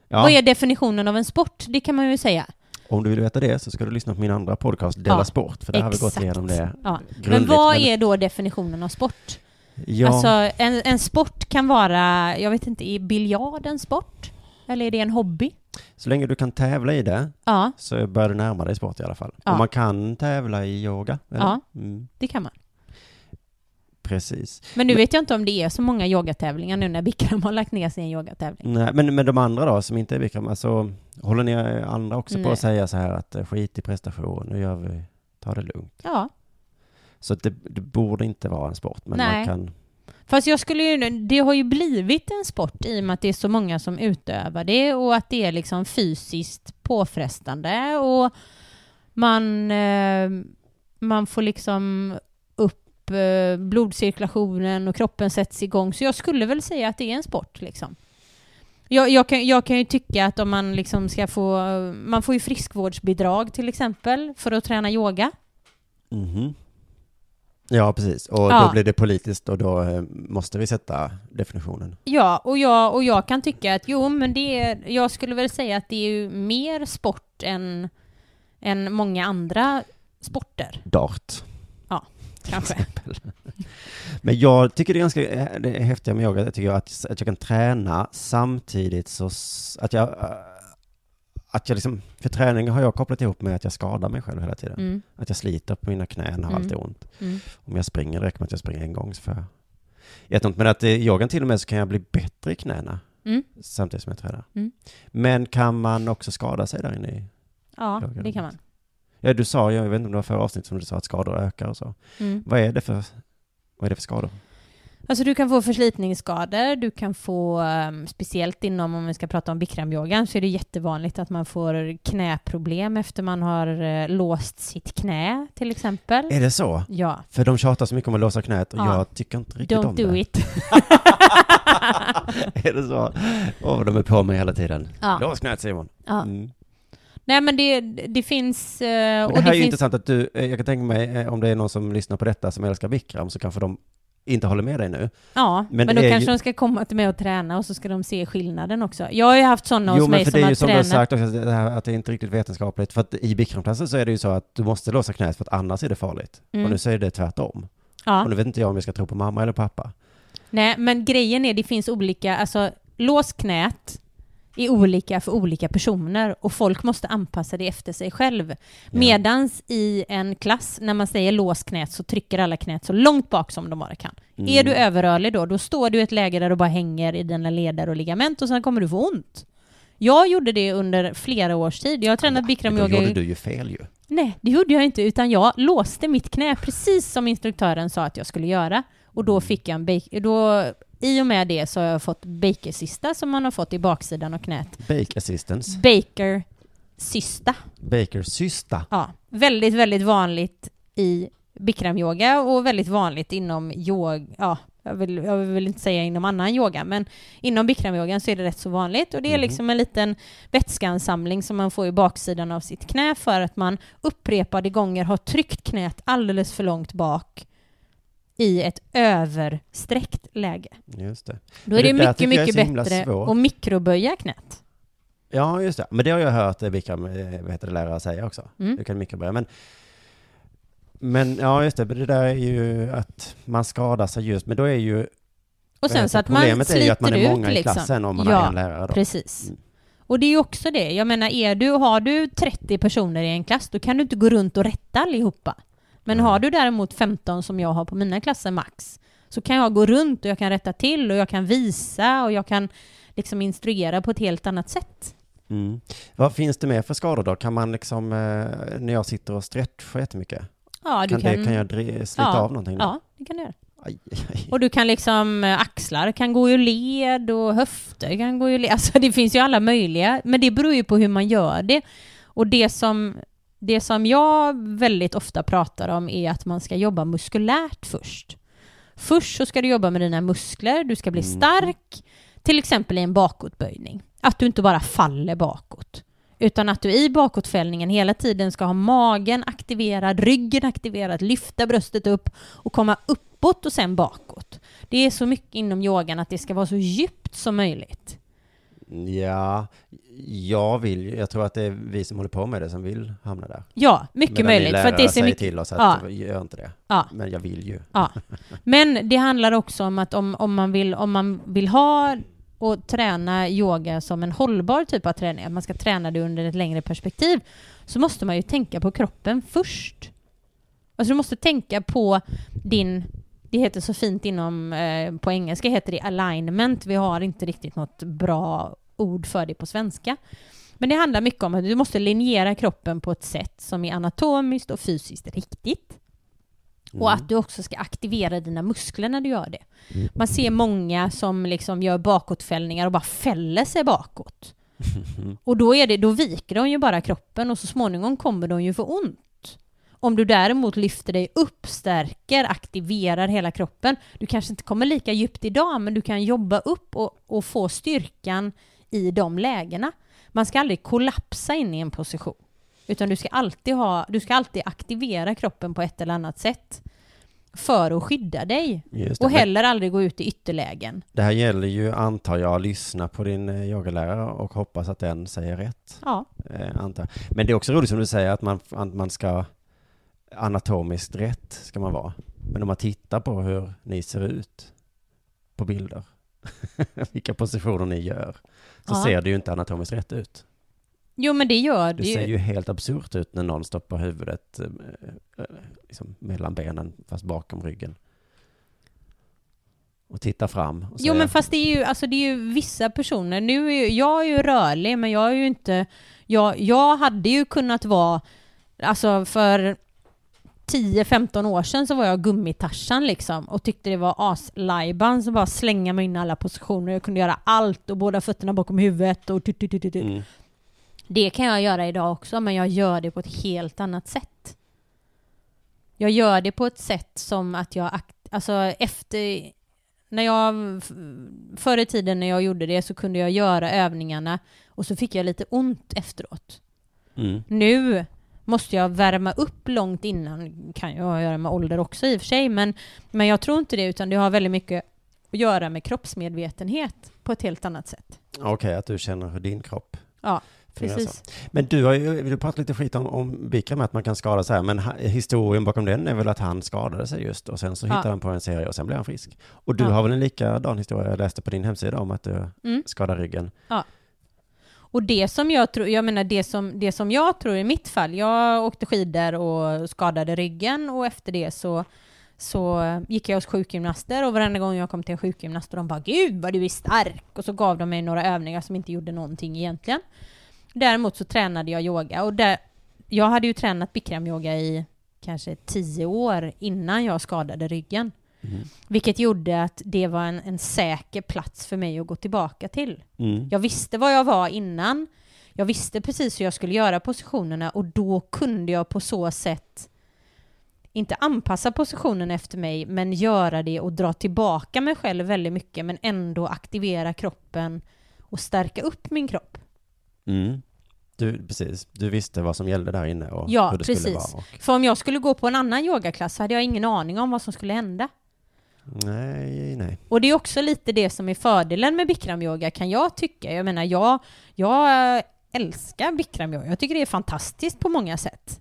Ja. Vad är definitionen av en sport? Det kan man ju säga. Om du vill veta det så ska du lyssna på min andra podcast, Dela Ja, Sport, för där har vi gått exakt. igenom det Ja. Men vad är då definitionen av sport? Ja, Alltså en, en sport kan vara, jag vet inte, är biljard en sport? Eller är det en hobby? Så länge du kan tävla i det Ja, så börjar du närma dig sport i alla fall. Ja. Och man kan tävla i yoga. Eller? Ja. Mm, det kan man. precis. Men nu Men- vet jag inte om det är så många yogatävlingar nu när Bikram har lagt ner sin yogatävling. Nej, men, men de andra då, som inte är Bikram, alltså håller ni andra också på Nej. att säga så här att eh, skit i prestation, nu gör vi, ta det lugnt. Ja, Så det, det borde inte vara en sport, men Nej. man kan fast jag skulle ju, det har ju blivit en sport i och med att det är så många som utövar det och att det är liksom fysiskt påfrestande och man, eh, man får liksom upp eh, blodcirkulationen och kroppen sätts igång. Så jag skulle väl säga att det är en sport liksom. Jag, jag, kan, jag kan ju tycka att om man liksom ska få, man får ju friskvårdsbidrag till exempel för att träna yoga. Mhm. Ja, precis. Och Ja. då blir det politiskt och då eh, måste vi sätta definitionen. Ja, och jag, och jag kan tycka att jo, men det är, jag skulle väl säga att det är ju mer sport än, än många andra sporter, Dart. kanske. Men jag tycker det är ganska eh, det är häftiga med yoga, jag tycker att, att jag kan träna samtidigt så att jag, eh, att jag liksom, för träning har jag kopplat ihop med att jag skadar mig själv hela tiden. Mm, Att jag sliter på mina knän, har Mm. alltid ont. mm. Om jag springer, det räcker med att jag springer en gång så får jag jätteont. Men att i yogan till och med så kan jag bli bättre i knäna Mm. samtidigt som jag tränar. Mm. Men kan man också skada sig där inne i? Ja, Yoga. det kan man. Ja, du sa, jag vet inte om det var förra avsnittet som du sa att skador ökar och så. Mm. Vad är det för, vad är det för skador? Alltså du kan få förslitningsskador, du kan få, um, speciellt inom, om vi ska prata om bikramyogan, så är det jättevanligt att man får knäproblem efter man har eh, låst sitt knä, till exempel. Är det så? Ja. För de tjatar så mycket om att låsa knät och Ja. jag tycker inte riktigt Don't om do det. it. (laughs) är det så? Åh, de är på mig hela tiden. Ja. Lås knät Simon. Ja. Mm. Nej men det, det finns... eh, Men det här är ju finns, intressant att du, eh, jag kan tänka mig om det är någon som lyssnar på detta som älskar Bikram så kanske de inte håller med dig nu. Ja, Men men, då kanske ju- de ska komma till mig och träna och så ska de se skillnaden också. Jag har ju haft sådana Jo hos men mig för som det är har ju som du har tränat. sagt också, att det är inte riktigt vetenskapligt. För att i Bikramklassen så är det ju så att du måste låsa knät för att annars är det farligt. Mm. Och nu säger det tvärtom. Ja. Och nu vet inte jag om jag ska tro på mamma eller pappa. Nej, men grejen är det finns olika, alltså lås knät är olika för olika personer och folk måste anpassa det efter sig själv. Medans i en klass, när man säger lås knät så trycker alla knät så långt bak som de bara kan. Mm. Är du överrörlig då, då står du i ett läge där du bara hänger i dina leder och ligament och sen kommer du få ont. Jag gjorde det under flera års tid. Jag har tränat då bikramyoga gjorde i du ju fel ju. Nej, det gjorde jag inte, utan jag låste mitt knä precis som instruktören sa att jag skulle göra. Och då fick jag en bake, då, I och med det så har jag fått bakercysta som man har fått i baksidan av knät. Bake assistance. Baker cysta. Bakers systa. Ja, väldigt, väldigt vanligt i bikramyoga och väldigt vanligt inom yoga, ja, jag vill, jag vill inte säga inom annan yoga, men inom bikramyogan så är det rätt så vanligt och det är Mhm. liksom en liten vätskeansamling som man får i baksidan av sitt knä för att man upprepade gånger har tryckt knät alldeles för långt bak i ett översträckt läge. Just det. Då är det, där mycket, mycket bättre att mikroböja knät. Ja, just det. Men det har jag hört eh, Bikram, eh, vad heter det, lärare säga också. Mm. Du kan mikroböja. Men, men ja, just det. Det där är ju att man skadar sig just. Men då är ju... Och sen så det, att man Problemet är ju att man är många ut, i liksom. klassen om man Ja, har en lärare då. Precis. Mm. Och det är ju också det. Jag menar, är du, har du 30 personer i en klass, då kan du inte gå runt och rätta allihopa. Men Nej. har du däremot 15 som jag har på mina klasser max, så kan jag gå runt och jag kan rätta till och jag kan visa och jag kan liksom instruera på ett helt annat sätt. Mm. Vad finns det mer för skador då? Kan man liksom, eh, när jag sitter och stretchar jättemycket, Ja, du kan, kan, det, kan jag slita ja, av någonting? Då? Ja, det kan du göra. Aj, aj. Och du kan liksom, eh, axlar kan gå ur led och höfter kan gå ur led. (laughs) Alltså det finns ju alla möjliga, men det beror ju på hur man gör det. Och det som, det som jag väldigt ofta pratar om är att man ska jobba muskulärt först. Först så ska du jobba med dina muskler, du ska bli Mm. stark, till exempel i en bakåtböjning. Att du inte bara faller bakåt. Utan att du i bakåtfällningen hela tiden ska ha magen aktiverad, ryggen aktiverad, lyfta bröstet upp och komma uppåt och sen bakåt. Det är så mycket inom yogan att det ska vara så djupt som möjligt. Ja, jag vill jag tror att det är vi som håller på med det som vill hamna där. Ja, mycket Medan möjligt. För att det är så säger mycket... till oss att Ja. gör inte det. Ja. Men jag vill ju. Ja. Men det handlar också om att om, om, man vill, om man vill ha och träna yoga som en hållbar typ av träning, att man ska träna det under ett längre perspektiv, så måste man ju tänka på kroppen först. Alltså du måste tänka på din, det heter så fint inom, eh, på engelska heter det alignment, vi har inte riktigt något bra ord för det på svenska. Men det handlar mycket om att du måste linjera kroppen på ett sätt som är anatomiskt och fysiskt riktigt. Och att du också ska aktivera dina muskler när du gör det. Man ser många som liksom gör bakåtfällningar och bara fäller sig bakåt. (laughs) Och då, är det, då viker de ju bara kroppen och så småningom kommer de ju få ont. Om du däremot lyfter dig upp, stärker, aktiverar hela kroppen. Du kanske inte kommer lika djupt idag, men du kan jobba upp och, och få styrkan i de lägena. Man ska aldrig kollapsa in i en position. Utan du ska alltid, ha, du ska alltid aktivera kroppen på ett eller annat sätt. För att skydda dig. Och heller aldrig gå ut i ytterlägen. Det här gäller ju, antar jag, att lyssna på din eh, yogalärare och hoppas att den säger rätt. Ja. Eh, antar. Men det är också roligt som du säger att man, att man ska anatomiskt rätt ska man vara. Men om man tittar på hur ni ser ut på bilder, (laughs) vilka positioner ni gör, så Ja. ser det ju inte anatomiskt rätt ut. Jo, men det gör Det det ser ju. ju helt absurt ut när någon stoppar huvudet eh, eh, liksom mellan benen, fast bakom ryggen. Och tittar fram. Och Jo, men fast det är ju, alltså det är ju vissa personer. Nu är ju, jag är ju rörlig, men jag är ju inte... Jag, jag hade ju kunnat vara... Alltså för 10-15 år sedan så var jag gummitarsan liksom och tyckte det var aslajban så bara slänga mig in i alla positioner. Jag kunde göra allt och båda fötterna bakom huvudet och tut, tut, tut. Mm. Det kan jag göra idag också, men jag gör det på ett helt annat sätt. Jag gör det på ett sätt som att jag, alltså efter, när jag, förr i tiden när jag gjorde det så kunde jag göra övningarna och så fick jag lite ont efteråt. Mm. Nu måste jag värma upp långt innan, kan jag göra med ålder också i och för sig, men, men jag tror inte det, utan det har väldigt mycket att göra med kroppsmedvetenhet på ett helt annat sätt. Okej, att du känner hur din kropp Ja, precis. Men du har ju, du prata lite skit om, om Bikram, att man kan skada sig men ha, historien bakom den är väl att han skadade sig just och sen så Ja. hittade han på en serie och sen blev han frisk. Och du Ja. har väl en likadan historia, jag läste på din hemsida om att du Mm. skadade ryggen. Och det som jag tror, jag menar det som, det som jag tror i mitt fall, jag åkte skidor och skadade ryggen och efter det så, så gick jag hos sjukgymnaster och varenda gång jag kom till en sjukgymnast och de bara ”Gud vad du är stark” och så gav de mig några övningar som inte gjorde någonting egentligen. Däremot så tränade jag yoga och där, jag hade ju tränat bikramyoga i kanske tio år innan jag skadade ryggen. Vilket gjorde att det var en, en säker plats för mig att gå tillbaka till. Mm. Jag visste vad jag var innan. Jag visste precis hur jag skulle göra positionerna och då kunde jag på så sätt inte anpassa positionen efter mig, men göra det och dra tillbaka mig själv väldigt mycket, men ändå aktivera kroppen och stärka upp min kropp. Mm. Du, precis, du visste vad som gällde där inne och Ja, hur det skulle precis. vara. Och, För om jag skulle gå på en annan yogaklass så hade jag ingen aning om vad som skulle hända. Nej, nej. Och det är också lite det som är fördelen med bikramyoga kan jag tycka. Jag menar, jag, jag älskar bikramyoga. Jag tycker det är fantastiskt på många sätt.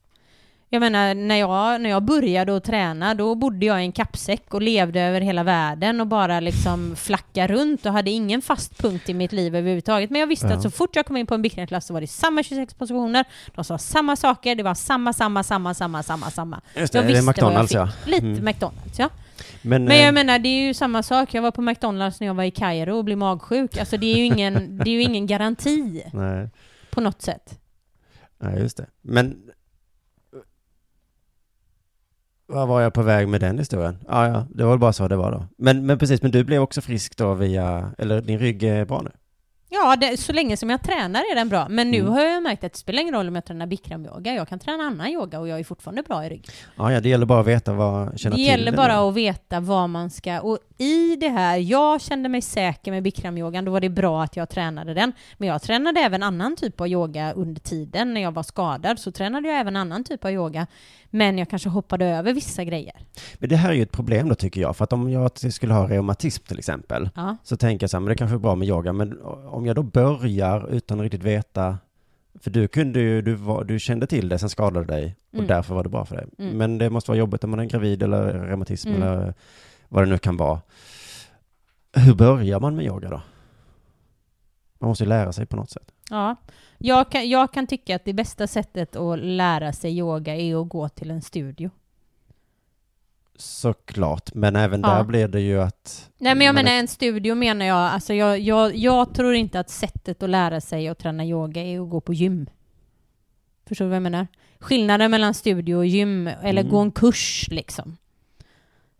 Jag menar, när jag, när jag började att träna, då bodde jag i en kappsäck och levde över hela världen och bara liksom (laughs) flacka runt och hade ingen fast punkt i mitt liv överhuvudtaget. Men jag visste Ja. att så fort jag kom in på en bikramklass så var det samma 26 positioner, de sa samma saker, det var samma, samma, samma, samma, samma, samma. Just det, jag det är visste vad jag McDonalds, fick. ja. Lite Mm. McDonalds, ja. Men, Men eh, jag menar, det är ju samma sak. Jag var på McDonalds när jag var i Kairo och blev magsjuk. Alltså det är ju ingen, (laughs) det är ju ingen garanti nej, på något sätt. nej, just det. Men Var var jag på väg med den historien? Ja, ja, det var väl bara så det var då. Men, men precis, men du blev också frisk då via, eller din rygg är bra nu? Ja, det, så länge som jag tränar är den bra. Men nu Mm. har jag märkt att det spelar ingen roll om jag tränar bikramyoga. Jag kan träna annan yoga och jag är fortfarande bra i rygg. Ja, ja, det gäller bara att veta vad, känna Det till gäller bara då. att veta vad man ska... Och i det här, jag kände mig säker med bikramyogan, då var det bra att jag tränade den. Men jag tränade även annan typ av yoga under tiden när jag var skadad, så tränade jag även annan typ av yoga. Men jag kanske hoppade över vissa grejer. Men det här är ju ett problem då tycker jag, för att om jag skulle ha reumatism till exempel, Ja. så tänker jag så här, men det kanske är bra med yoga, men om om jag då börjar utan att riktigt veta, för du kunde ju, du, var, du kände till det, sen skadade dig och Mm. därför var det bra för dig. Mm. Men det måste vara jobbigt om man är gravid eller reumatism Mm. eller vad det nu kan vara. Hur börjar man med yoga då? Man måste ju lära sig på något sätt. Ja. Jag kan, jag kan tycka att det bästa sättet att lära sig yoga är att gå till en studio. Såklart, men även Ja. där blir det ju att... Nej men jag menar en studio menar jag, alltså jag, jag, jag tror inte att sättet att lära sig att träna yoga är att gå på gym. Förstår du vad jag menar? Skillnaden mellan studio och gym, eller Mm. gå en kurs liksom.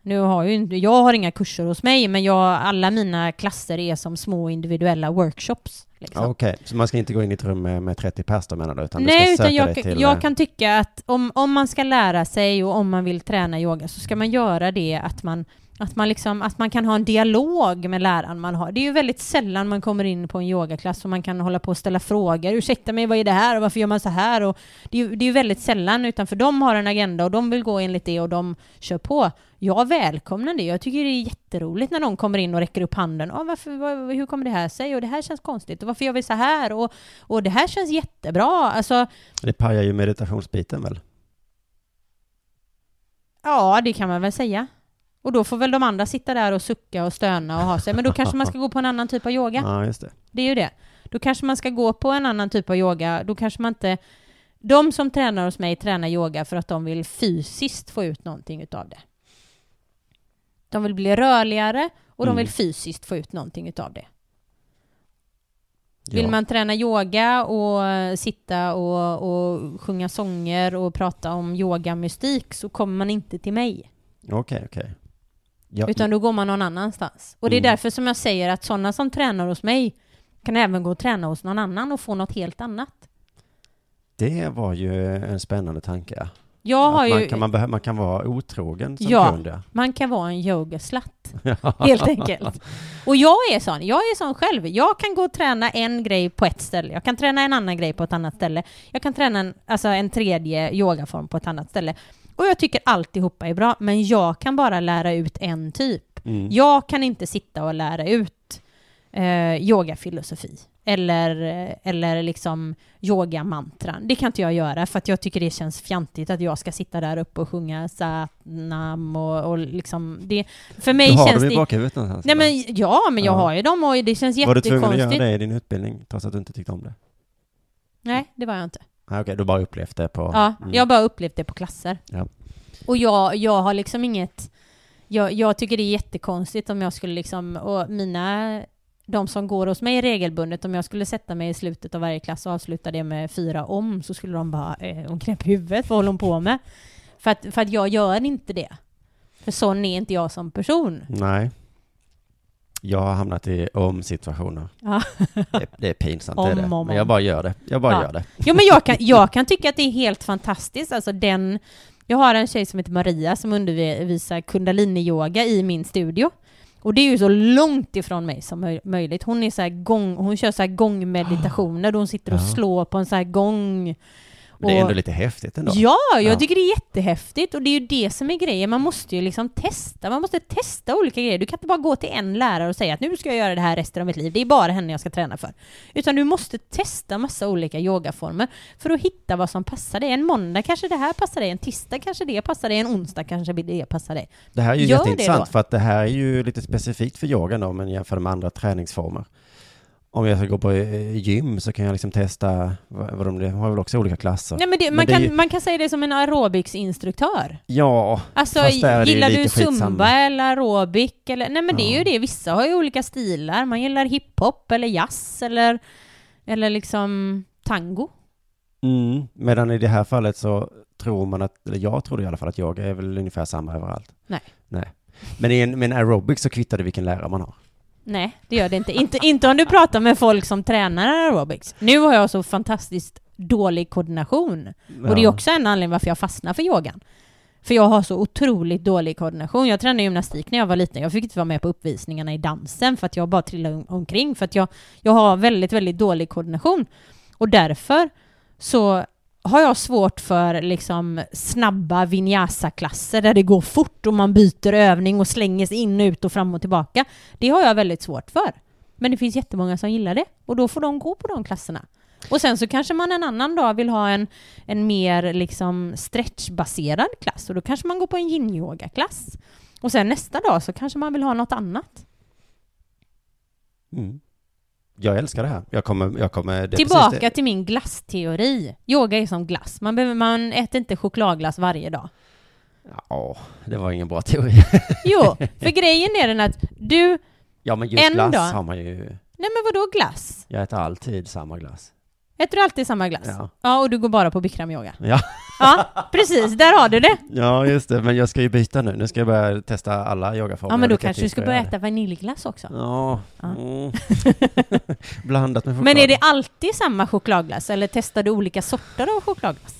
Nu har ju inte, jag har inga kurser hos mig, men jag, alla mina klasser är som små individuella workshops. Liksom. Okej, så man ska inte gå in i ett rum med, med 30 pers då menar du? Utan du Nej, ska utan jag, dig till... jag eh, kan tycka att om, om man ska lära sig och om man vill träna yoga så ska man göra det att man, att man, liksom, att man kan ha en dialog med läraren man har. Det är ju väldigt sällan man kommer in på en yogaklass och man kan hålla på och ställa frågor. Ursäkta mig, vad är det här och varför gör man så här? Och det, är, ju- det är ju väldigt sällan, utan för de har en agenda och de vill gå enligt det och de kör på. Jag välkomnar det. Jag tycker det är jätteroligt när någon kommer in och räcker upp handen. "Ja, varför, vad, hur kommer det här sig? Och det här känns konstigt. Och varför gör vi så här? Och, och det här känns jättebra. Alltså, Det pajar ju meditationsbiten väl? Ja, det kan man väl säga. Och då får väl de andra sitta där och sucka och stöna och ha sig. Men då kanske man ska gå på en annan typ av yoga. Ja, just det. Det är ju det. Då kanske man ska gå på en annan typ av yoga. Då kanske man inte... De som tränar hos mig tränar yoga för att de vill fysiskt få ut någonting utav det. De vill bli rörligare och de Mm. vill fysiskt få ut någonting utav det. Vill Ja. man träna yoga och sitta och, och sjunga sånger och prata om yogamystik så kommer man inte till mig. Okej, okej. Ja, Utan då går man någon annanstans. Och det är Mm. därför som jag säger att sådana som tränar hos mig kan även gå och träna hos någon annan och få något helt annat. Det var ju en spännande tanke. Jag har Att ju... man, kan, man, man kan vara otrogen som Ja. kund, ja. Man kan vara en yogaslatt, (laughs) helt enkelt. Och jag är sån. Jag är sån själv. Jag kan gå och träna en grej på ett ställe. Jag kan träna en annan grej på ett annat ställe. Jag kan träna en, alltså en tredje yogaform på ett annat ställe. Och jag tycker alltihopa är bra, men jag kan bara lära ut en typ. Mm. Jag kan inte sitta och lära ut eh, yogafilosofi eller, eller liksom yogamantran. Det kan inte jag göra för att jag tycker det känns fjantigt att jag ska sitta där uppe och sjunga satnam och, och liksom det... För mig Du har känns dem i det... bakhuvudet någonstans? Nej men ja, men jag Ja. har ju dem och det känns Var du tvungen att göra jättekonstigt. det i din utbildning, trots att du inte tyckte om det? Nej, det var jag inte. Okej, du bara upplevt det på... Ja, Mm. jag har bara upplevt det på klasser. Ja. Och jag, jag har liksom inget... Jag, jag tycker det är jättekonstigt om jag skulle liksom... Och mina... De som går hos mig regelbundet, om jag skulle sätta mig i slutet av varje klass och avsluta det med fyra om, så skulle de bara... Eh, hon knäpp huvudet, vad håller hon på med? För att, för att jag gör inte det. För sån är inte jag som person. Nej. Jag har hamnat i om-situationer. Ja. Det, det är pinsamt, (laughs) Om, det är det. Men jag bara gör det. Jag bara Ja. gör det. Jo men jag kan, jag kan tycka att det är helt fantastiskt, alltså den... Jag har en tjej som heter Maria som undervisar kundalini-yoga i min studio. Och det är ju så långt ifrån mig som möj- möjligt. Hon, är så gång, hon kör så här gångmeditationer (gasps) hon sitter och slår på en så här gång. Men det är ändå lite häftigt ändå. Ja, jag Ja. tycker det är jättehäftigt och det är ju det som är grejen. Man måste ju liksom testa, man måste testa olika grejer. Du kan inte bara gå till en lärare och säga att nu ska jag göra det här resten av mitt liv. Det är bara henne jag ska träna för. Utan du måste testa massa olika yogaformer för att hitta vad som passar dig. En måndag kanske det här passar dig, en tisdag kanske det passar dig, en onsdag kanske det passar dig. Det här är ju Gör jätteintressant för att det här är ju lite specifikt för yogan då, men jämför med andra träningsformer. Om jag ska gå på eh, gym så kan jag liksom testa, vad de, de har väl också olika klasser. Nej, men det, Men man, kan, ju- man kan säga det som en aerobicsinstruktör. Ja, Alltså, gillar du zumba eller aerobic? Eller, nej men det är Ja. ju det, vissa har ju olika stilar. Man gillar hiphop eller jazz eller, eller liksom tango. Mm. Medan i det här fallet så tror man att, eller jag tror i alla fall att yoga är väl ungefär samma överallt. Nej. Nej. Men i en, med en aerobic så kvittar det vilken lärare man har. Nej, det gör det inte. inte. Inte om du pratar med folk som tränar aerobics. Nu har jag så fantastiskt dålig koordination. Och det är Ja. också en anledning varför jag fastnar för yogan. För jag har så otroligt dålig koordination. Jag tränade gymnastik när jag var liten. Jag fick inte vara med på uppvisningarna i dansen för att jag bara trillade om- omkring. För att jag, jag har väldigt, väldigt dålig koordination. Och därför så har jag svårt för liksom snabba vinyasa-klasser där det går fort och man byter övning och slänger sig in och ut och fram och tillbaka. Det har jag väldigt svårt för. Men det finns jättemånga som gillar det och då får de gå på de klasserna. Och sen så kanske man en annan dag vill ha en, en mer liksom stretchbaserad klass och då kanske man går på en yin-yoga-klass. Och sen nästa dag så kanske man vill ha något annat. Mm. Jag älskar det här. Jag kommer, jag kommer, det Tillbaka till min glassteori. Yoga är som glass. Man, behöver, man äter inte chokladglass varje dag. Ja, det var ingen bra teori. (laughs) Jo, (laughs) för grejen är den att du... ja, men just En glass dag. har man ju, Nej men vadå glass? jag äter alltid samma glass. Äter du alltid samma glass? Ja. Ja, och du går bara på bikramyoga? Ja. Ja, precis. Där har du det. ja, just det. Men jag ska ju byta nu. Nu ska jag börja testa alla yogaformer. Ja, men då kanske du ska börja äta vaniljglass också. Ja. Ja. Mm. (laughs) Blandat med choklad. Men är det alltid samma chokladglass eller testar du olika sorter av chokladglass?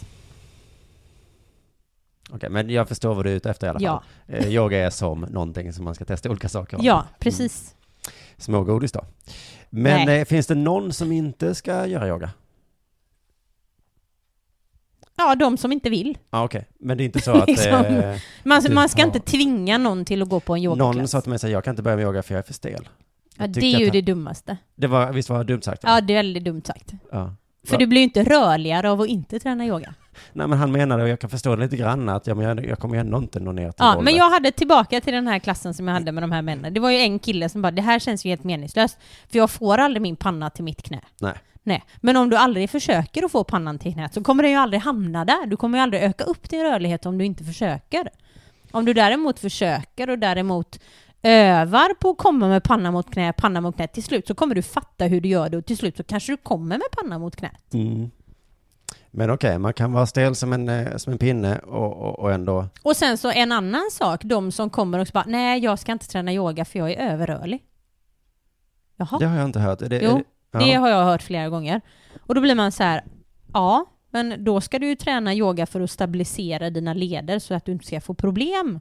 Okej, men jag förstår vad du är ute efter i alla Ja. fall. Eh, yoga är som någonting som man ska testa olika saker av. Ja, precis. Smågodis då. Men eh, finns det någon som inte ska göra yoga? Ja, de som inte vill. Ja, okej. Men det är inte så att... (laughs) Liksom. Eh, Man, Du man ska har- inte tvinga någon till att gå på en yogaklass. någon sa till mig så här, jag kan inte börja med yoga för jag är för stel. Ja, det är ju att- det dummaste. Det var, visst var det dumt sagt? va? Ja, det är väldigt dumt sagt. Ja. För Va? du blir ju inte rörligare av att inte träna yoga. Nej, men han menade, och jag kan förstå det lite grann, att ja, men jag, jag kommer ju ändå inte nå ner till Ja, golvet. men jag hade tillbaka till den här klassen som jag hade med de här männen. Det var ju en kille som bara, det här känns ju helt meningslöst. För jag får aldrig min panna till mitt knä. Nej. Nej, men om du aldrig försöker att få pannan till knät så kommer den ju aldrig hamna där. Du kommer ju aldrig öka upp din rörlighet om du inte försöker. Om du däremot försöker och däremot övar på att komma med panna mot knä, panna mot knä, till slut så kommer du fatta hur du gör det och till slut så kanske du kommer med panna mot knät. Mm. Men okej, man kan vara stel som en, eh, som en pinne och, och, och ändå... Och sen så en annan sak, de som kommer och bara, nej jag ska inte träna yoga för jag är överrörlig. Jaha. Det har jag inte hört. Är det, Jo, är det, ja. Det har jag hört flera gånger. Och då blir man så här, ja, men då ska du ju träna yoga för att stabilisera dina leder så att du inte ska få problem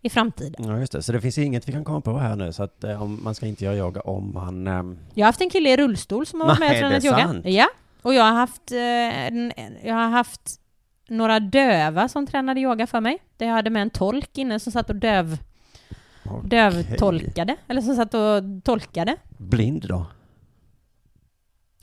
i framtiden. Ja, just det. Så det finns inget vi kan komma på här nu, så att eh, om, man ska inte göra yoga om man... ehm, Jag har haft en kille i rullstol som har varit med och tränat det yoga. sant? Ja, och jag har haft, eh, en, jag har haft några döva som tränade yoga för mig. Där jag hade med en tolk inne som satt och döv, okej. dövtolkade, eller som satt och tolkade. Blind då?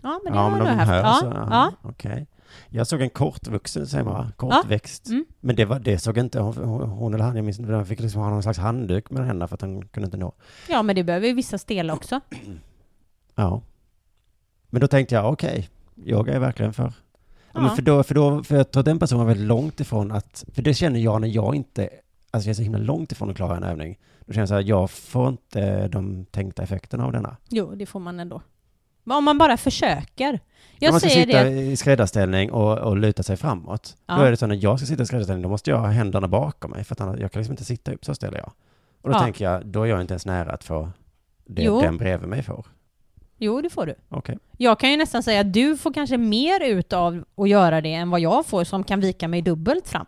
Ja, men det ja, har men de haft. hör ja, så. ja. Ja, Okej. Jag såg en kortvuxen, säger man va? Kortväxt. Mm. Men det, var, det såg inte hon, hon eller han, jag minns inte, de fick liksom ha någon slags handduk med händerna för att han kunde inte nå. ja, men det behöver ju vissa stela också. Ja. Men då tänkte jag, okej, yoga är verkligen för... Ja. Men Ja. för, då, för, då, för jag tror att den personen var väldigt långt ifrån att, för det känner jag när jag inte, alltså jag är så himla långt ifrån att klara en övning. Då känner jag så här, jag får inte de tänkta effekterna av denna. Jo, det får man ändå. Om man bara försöker. Jag man ska sitta det. i skräddarställning och, och luta sig framåt, Ja. då är det så när jag ska sitta i skräddarställning, då måste jag ha händerna bakom mig, för att annars, jag kan liksom inte sitta upp, så ställer jag. Och då Ja. tänker jag, då är jag inte ens nära att få det Jo. den bredvid mig får. Jo, det får du. Okej. Jag kan ju nästan säga att du får kanske mer ut av att göra det än vad jag får som kan vika mig dubbelt fram.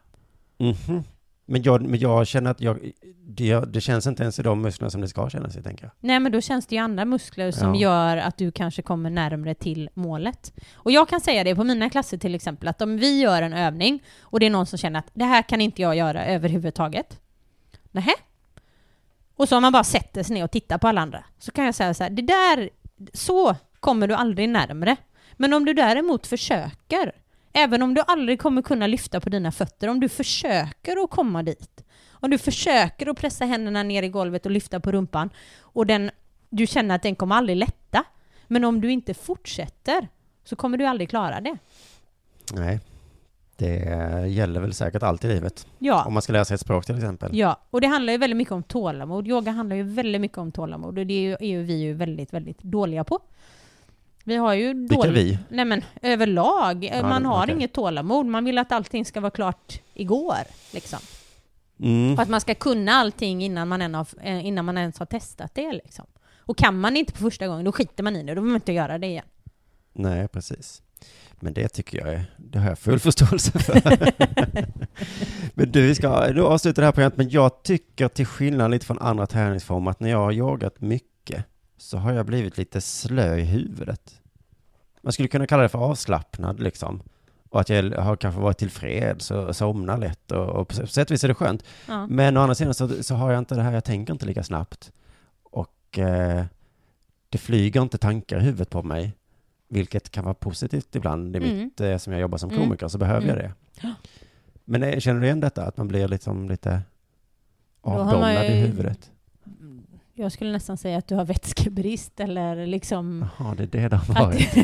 Mhm. Men, jag, men jag känner att jag, det, det känns inte ens i de musklerna som det ska kännas i, tänker jag. Nej, men då känns det ju andra muskler som Ja. gör att du kanske kommer närmre till målet. Och jag kan säga det på mina klasser till exempel, att om vi gör en övning och det är någon som känner att det här kan inte jag göra överhuvudtaget. Nähä? Och så har man bara sätter sig ner och tittar på alla andra. Så kan jag säga så här, det där, så kommer du aldrig närmre. Men om du däremot försöker, även om du aldrig kommer kunna lyfta på dina fötter, om du försöker att komma dit, om du försöker att pressa händerna ner i golvet och lyfta på rumpan och den, du känner att den kommer aldrig lätta, men om du inte fortsätter så kommer du aldrig klara det. Nej. Det gäller väl säkert allt i livet. Ja. Om man ska lära sig ett språk till exempel. Ja, och det handlar ju väldigt mycket om tålamod. Yoga handlar ju väldigt mycket om tålamod och det är ju, är ju vi ju väldigt, väldigt dåliga på. Vi har ju Vilka dåligt... vi? Nej men överlag. Ja, man har okej. inget tålamod. Man vill att allting ska vara klart igår, liksom. Mm. För att man ska kunna allting innan man, än har, eh, innan man ens har testat det, liksom. Och kan man inte på första gången, då skiter man i det. Då vill man inte göra det igen. Nej, precis. Men det tycker jag är, det har jag full förståelse för. (laughs) men du, vi ska nu avsluta det här programmet, men jag tycker till skillnad lite från andra träningsformer att när jag har yogat mycket så har jag blivit lite slö i huvudet. Man skulle kunna kalla det för avslappnad liksom. Och att jag har kanske varit tillfreds och somnar lätt och, och på sätt och vis är det skönt. Ja. Men å andra sidan så, så har jag inte det här, jag tänker inte lika snabbt. Och eh, det flyger inte tankar i huvudet på mig, vilket kan vara positivt ibland i Mm. mitt, eh, som jag jobbar som Mm. komiker, så behöver jag Mm. det. Ja. Men eh, känner du igen detta, att man blir liksom lite avdomnad i ju- huvudet? Jag skulle nästan säga att du har vätskebrist eller liksom... Jaha, det är det det har varit.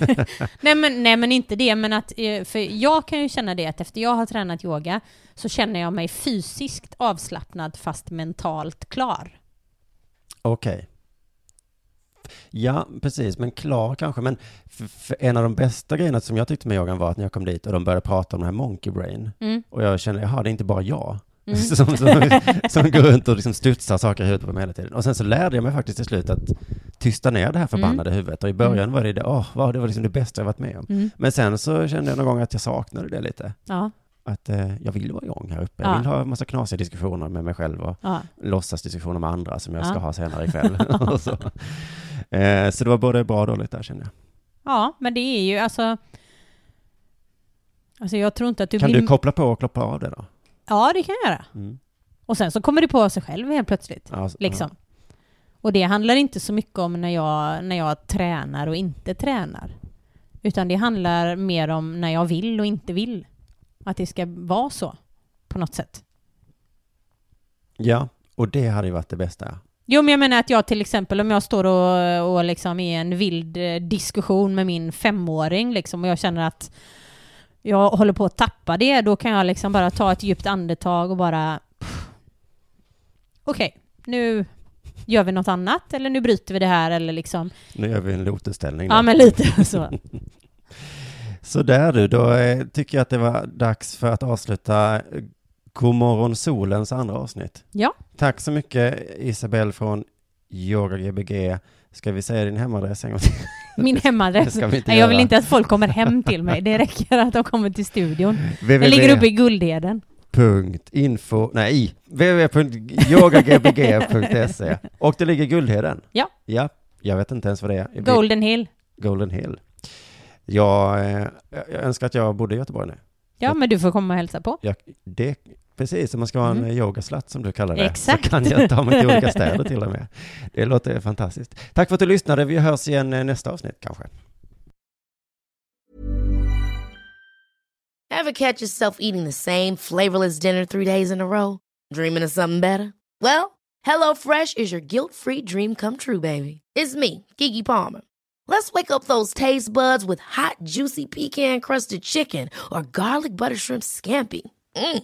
(laughs) nej, men, nej men inte det, men att... eh, För jag kan ju känna det att efter jag har tränat yoga så känner jag mig fysiskt avslappnad fast mentalt klar. Okej. Ja, precis, men klar kanske. Men en av de bästa grejerna som jag tyckte med yogan var att när jag kom dit och de började prata om den här monkey brain. Mm. Och jag kände, jaha, det är inte bara jag. Mm. (laughs) som, som, som går runt och liksom studsar saker i huvudet på mig hela tiden. Och sen så lärde jag mig faktiskt till slut att tysta ner det här förbannade huvudet. Och i början Mm. var det det, åh, wow, det var liksom det bästa jag varit med om. Mm. Men sen så kände jag någon gång att jag saknade det lite. Ja, Att eh, jag vill vara igång här uppe. Jag Ja. vill ha en massa knasiga diskussioner med mig själv och ja. låtsasdiskussioner med andra som jag ska Ja. ha senare ikväll. (laughs) (laughs) Så. Eh, så det var både bra och dåligt där känner jag. ja, men det är ju alltså... Alltså jag tror inte att du Kan blir... du koppla på och koppla av det då? Ja, det kan jag göra. Mm. Och sen så kommer det på sig själv helt plötsligt. Ja, så- Liksom. Och det handlar inte så mycket om när jag, när jag tränar och inte tränar. Utan det handlar mer om när jag vill och inte vill. Att det ska vara så, på något sätt. Ja, och det hade ju varit det bästa. Jo, men jag menar att jag till exempel om jag står och, och liksom i en vild eh, diskussion med min femåring liksom, och jag känner att jag håller på att tappa det, då kan jag liksom bara ta ett djupt andetag och bara... Okej, nu gör vi något annat, eller nu bryter vi det här, eller liksom... Nu gör vi en lotutställning. Ja, då. men lite (laughs) så. (laughs) Så där du, då eh, tycker jag att det var dags för att avsluta Godmorgon Solens andra avsnitt. Ja. Tack så mycket Isabelle från Yoga Gbg. Ska vi säga din hemadress en gång till? (laughs) Min hemadress. Nej, jag vill inte att folk kommer hem till mig. Det räcker att de kommer till studion. www. Den ligger uppe i Guldheden. Info, nej, www.yogagbg.se och det ligger i Guldheden. Ja. Ja, jag vet inte ens vad det är. Golden Hill. Golden Hill. Jag, eh, jag önskar att jag bodde i Göteborg nu. Ja, men du får komma och hälsa på. Jag, det, precis, om man ska ha en Mm. yogaslatt som du kallar det, Exakt. så kan jag ta mig (laughs) till olika städer till och med. Det låter fantastiskt. Tack för att du lyssnade. Vi hörs igen eh, nästa avsnitt kanske. Ever catch yourself eating the same flavorless dinner three days in a row? Dreaming of something better? Well, HelloFresh is your guilt-free dream come true, baby. It's me, Gigi Palmer. Let's wake up those taste buds with hot, juicy pecan-crusted chicken or garlic butter shrimp scampi. Mm.